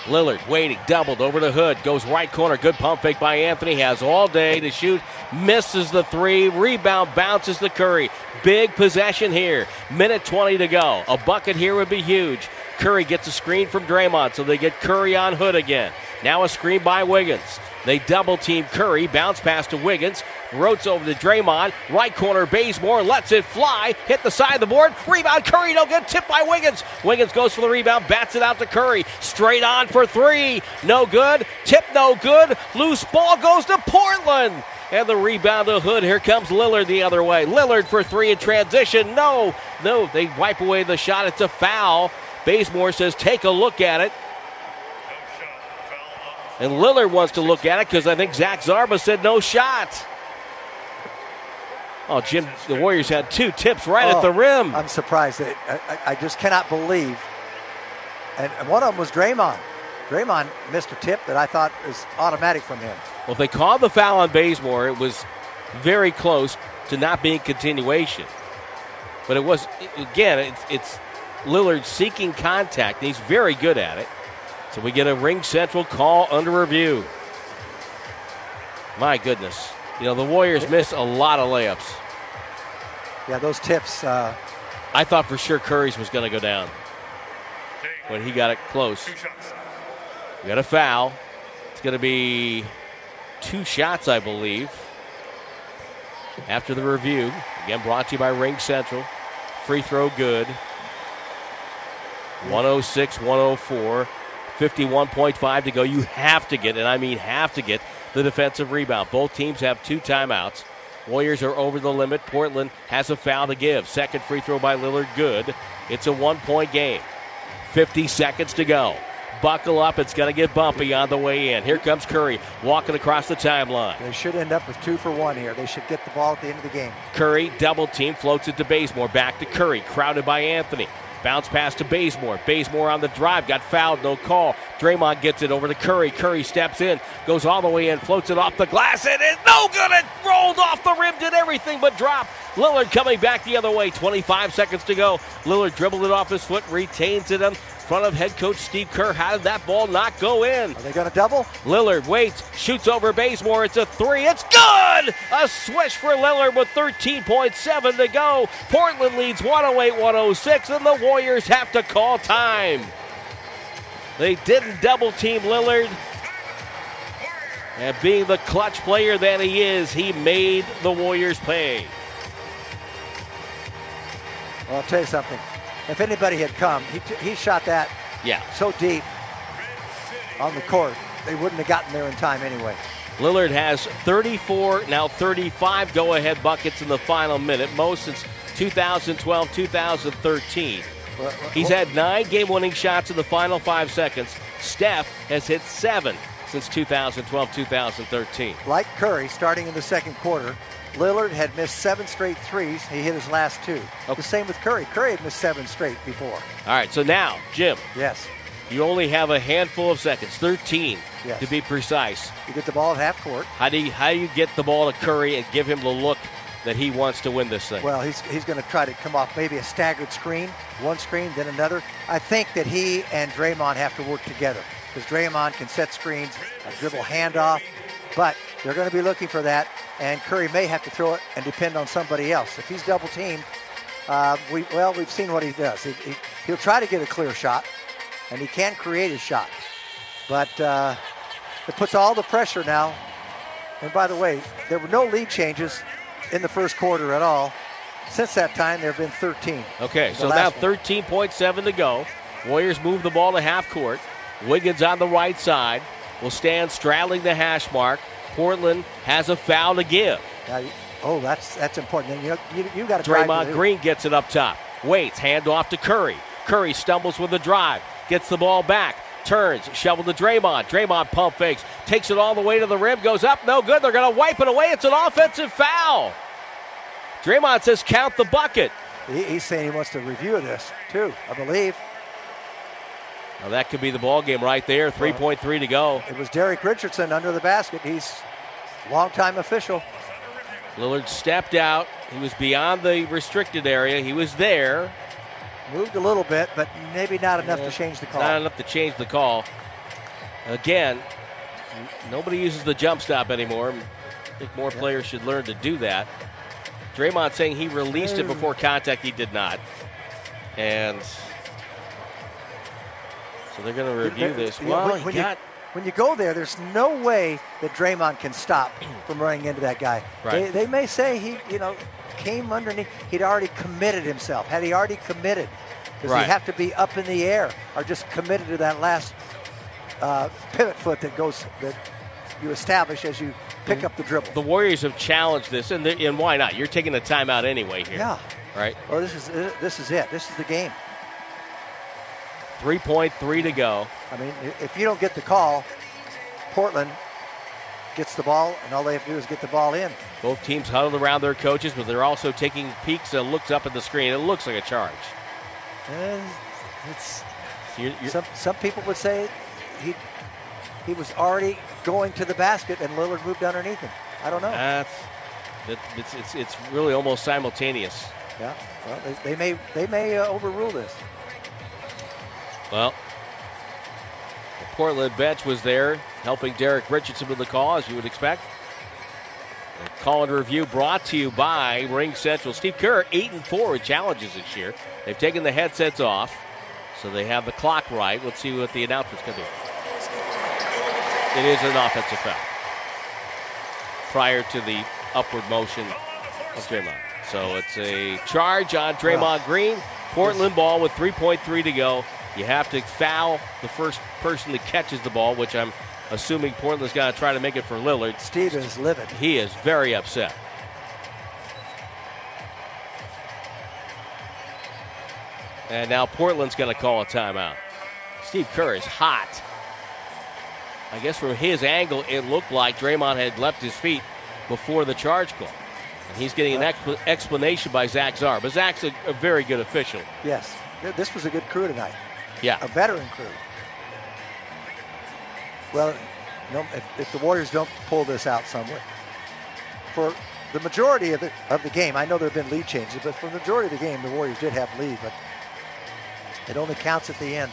Lillard waiting, doubled over the hood, goes right corner. Good pump fake by Anthony. Has all day to shoot. Misses the three. Rebound bounces to Curry. Big possession here. Minute 20 to go. A bucket here would be huge. Curry gets a screen from Draymond, so they get Curry on hood again. Now a screen by Wiggins. They double team Curry. Bounce pass to Wiggins. Rotes over to Draymond. Right corner, Bazemore lets it fly. Hit the side of the board. Rebound, Curry no good. Tipped by Wiggins. Wiggins goes for the rebound. Bats it out to Curry. Straight on for three. No good. Tip no good. Loose ball goes to Portland. And the rebound to Hood. Here comes Lillard the other way. Lillard for three in transition. No, no. They wipe away the shot. It's a foul. Bazemore says, take a look at it. And Lillard wants to look at it because I think Zach Zarba said no shot. Oh, Jim, the Warriors had two tips right at Oh, the rim. I'm surprised. I, I- I just cannot believe. And and one of them was Draymond. Draymond missed a tip that I thought was automatic from him. Well, if they called the foul on Bazemore, it was very close to not being continuation. But it was, again, it's, it's Lillard seeking contact, and he's very good at it. So we get a ring central call under review. My goodness. You know, the Warriors miss a lot of layups. Yeah, those tips. Uh, I thought for sure Curry's was going to go down when he got it close. We got a foul. It's going to be two shots, I believe. After the review, again brought to you by RingCentral. Free throw good. 106 104. 51.5 to go. You have to get, and I mean have to get, the defensive rebound. Both teams have two timeouts. Warriors are over the limit. Portland has a foul to give. Second free throw by Lillard, good. It's a one point game. 50 seconds to go. Buckle up. It's going to get bumpy on the way in. Here comes Curry walking across the timeline. they should end up with two for one here. They should get the ball at the end of the game. Curry, double team, floats it to Bazemore. Back to Curry, crowded by Anthony. Bounce pass to Bazemore. Bazemore on the drive, got fouled, no call. Draymond gets it over to Curry. Curry steps in, goes all the way in, floats it off the glass. It is no good. It rolled off the rim, did everything but drop. Lillard coming back the other way. 25 seconds to go. Lillard dribbled it off his foot, retains it front of head coach Steve Kerr. How did that ball not go in? Are they going to double? Lillard waits, shoots over Bazemore. It's a three. It's good! A swish for Lillard with 13.7 to go. Portland leads 108 106, and the Warriors have to call time. They didn't double team Lillard. And being the clutch player that he is, he made the Warriors pay. Well, I'll tell you something. If anybody had come, he, he shot that Yeah. so deep on the court, they wouldn't have gotten there in time anyway. Lillard has 34, now 35 go ahead buckets in the final minute, most since 2012 2013. Well, He's had nine game winning shots in the final five seconds. Steph has hit seven since 2012 2013. like Curry, starting in the second quarter, Lillard had missed seven straight threes. He hit his last two. Okay. The same with Curry. Curry had missed seven straight before. All right, so now, Jim, Yes. you only have a handful of seconds, 13 Yes. to be precise. You get the ball at half court. How do you, how do you get the ball to Curry and give him the look that he wants to win this thing? Well, he's, he's going to try to come off maybe a staggered screen, one screen, then another. I think that he and Draymond have to work together because Draymond can set screens, a dribble handoff, But they're going to be looking for that, and Curry may have to throw it and depend on somebody else. If he's double teamed, uh, we well we've seen what he does. He, he, he'll try to get a clear shot, and he can create a shot, but uh, it puts all the pressure now. And by the way, there were no lead changes in the first quarter at all. Since that time, there have been 13. Okay, so now 13.7 to go. Warriors move the ball to half court. Wiggins on the right side will stand straddling the hash mark. Portland has a foul to give. Now, oh, that's that's important. You know, you, you got to Draymond Green gets it up top. Waits, hand off to Curry. Curry stumbles with the drive, gets the ball back, turns, shovel to Draymond. Draymond pump fakes, takes it all the way to the rim, goes up, no good. They're going to wipe it away. It's an offensive foul. Draymond says count the bucket. He, he's saying he wants to review this too. I believe Now that could be the ball game right there. 3.3 to go. it was Derek Richardson under the basket. He's longtime official. Lillard stepped out. He was beyond the restricted area. He was there. Moved a little bit, but maybe not enough Yeah, to change the call. Not enough to change the call. Again, nobody uses the jump stop anymore. I think more players should learn to do that. Draymond saying he released it mm. before contact. He did not. And so they're going to review this. Yeah, Well, when, you, when you go there, there's no way that Draymond can stop from running into that guy. Right. They, they may say he, you know, came underneath. He'd already committed himself. Had he already committed, does Right. he have to be up in the air or just committed to that last uh, pivot foot that goes that you establish as you pick up the dribble? the Warriors have challenged this, and, and why not? You're taking the timeout anyway here. yeah. Right? Oh, this is this is it. This is the game. 3.3 to go. I mean, if you don't get the call, Portland gets the ball, and all they have to do is get the ball in. Both teams huddled around their coaches, but they're also taking peeks and looks up at the screen. It looks like a charge. And it's you're- you're- some some people would say he he was already going to the basket, and Lillard moved underneath him. I don't know. That's that, it's, it's it's really almost simultaneous. yeah, well, they, they may they may uh, overrule this. Well, the Portland bench was there helping Derek Richardson with the call, as you would expect. The call and review brought to you by RingCentral. Steve Kerr, eight and four with challenges this year. They've taken the headsets off, so they have the clock right. Let's see what the announcement's going to be. It is an offensive foul prior to the upward motion of Draymond. So it's a charge on Draymond Green. Portland ball with 3.3 to go. You have to foul the first person that catches the ball, which I'm assuming Portland's got to try to make it for Lillard. Steve is livid. He is very upset. And now Portland's going to call a timeout. Steve Kerr is hot. I guess from his angle, it looked like Draymond had left his feet before the charge call. And he's getting an uh, expl- explanation by Zach Czar. But Zach's a, a very good official. Yes, this was a good crew tonight, a veteran crew. Well, no, if, if the Warriors don't pull this out somewhere, for the majority of the of the game, I know there have been lead changes, but for the majority of the game, the Warriors did have lead, but it only counts at the end.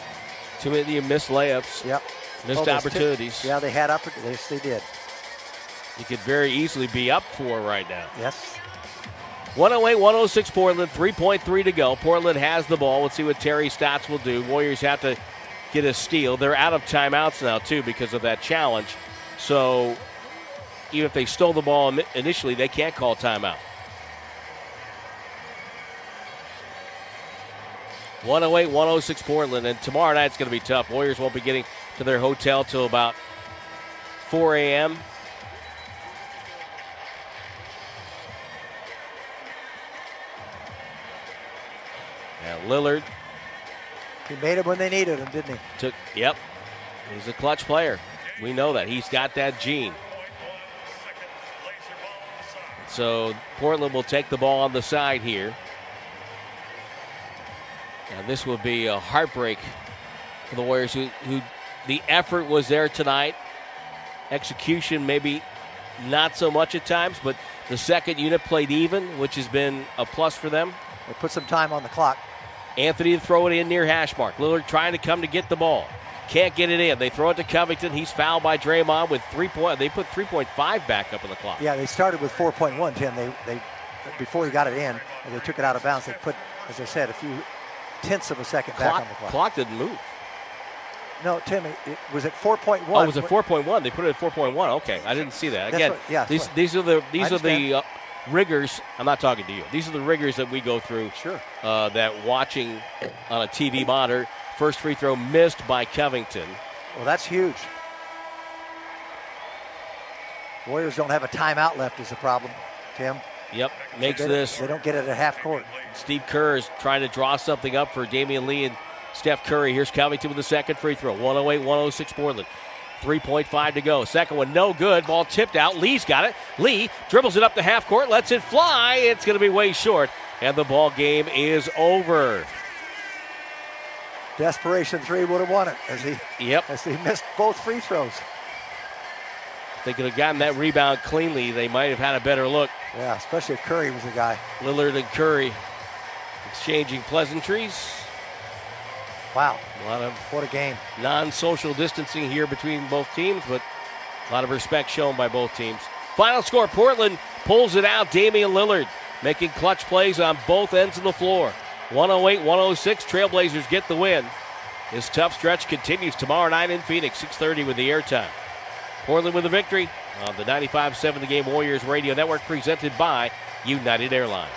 Too many missed layups, Yep. missed Oh, those two- opportunities. yeah, they had opportunities. Yes, they did. You could very easily be up for right now. Yes. 108 106 Portland, 3.3 to go. Portland has the ball. Let's see what Terry Stotts will do. Warriors have to get a steal. They're out of timeouts now, too, because of that challenge. So even if they stole the ball initially, they can't call timeout. 108 106 Portland, and tomorrow night's going to be tough. Warriors won't be getting to their hotel till about 4 a.m. Lillard He made them when they needed him, didn't he? took, yep, he's a clutch player. We know that. He's got that gene. So Portland will take the ball on the side here. And this will be a heartbreak for the Warriors, who, who the effort was there tonight. Execution, maybe not so much at times, but the second unit played even, which has been a plus for them. They put some time on the clock. Anthony to throw it in near hash mark. Lillard trying to come to get the ball. can't get it in. They throw it to Covington. He's fouled by Draymond with three point. They put 3.5 back up in the clock. Yeah, they started with 4.1, Tim. They, they before he got it in, they took it out of bounds. They put, as I said, a few tenths of a second clock, back on the clock. Clock didn't move. No, Tim, it, it was at 4.1. Oh, it was at 4.1. They put it at 4.1. Okay, I didn't see that. Again, what, yeah, these what, these are the these are the uh, rigors. I'm not talking to you. These are the rigors that we go through. Sure. Uh, that watching on a TV monitor. First free throw missed by Covington. Well, that's huge. Warriors don't have a timeout left is the problem, Tim. Yep, makes they, this. They don't get it at half court. Steve Kerr is trying to draw something up for Damion Lee and Steph Curry. Here's Covington with the second free throw. 108 106 Portland. 3.5 to go. Second one, no good. Ball tipped out. Lee's got it. Lee dribbles it up the half court, lets it fly. It's going to be way short, and the ball game is over. Desperation three would have won it as he yep as he missed both free throws. If they could have gotten that rebound cleanly, they might have had a better look. Yeah, especially if Curry was the guy. Lillard and Curry exchanging pleasantries. Wow. A lot of what a game. Non-social distancing here between both teams, but a lot of respect shown by both teams. Final score: Portland pulls it out. Damian Lillard making clutch plays on both ends of the floor. 108-106. Trailblazers get the win. This tough stretch continues tomorrow night in Phoenix, 6:30 with the airtime. Portland with a victory on the 95-7 The Game Warriors Radio Network, presented by United Airlines.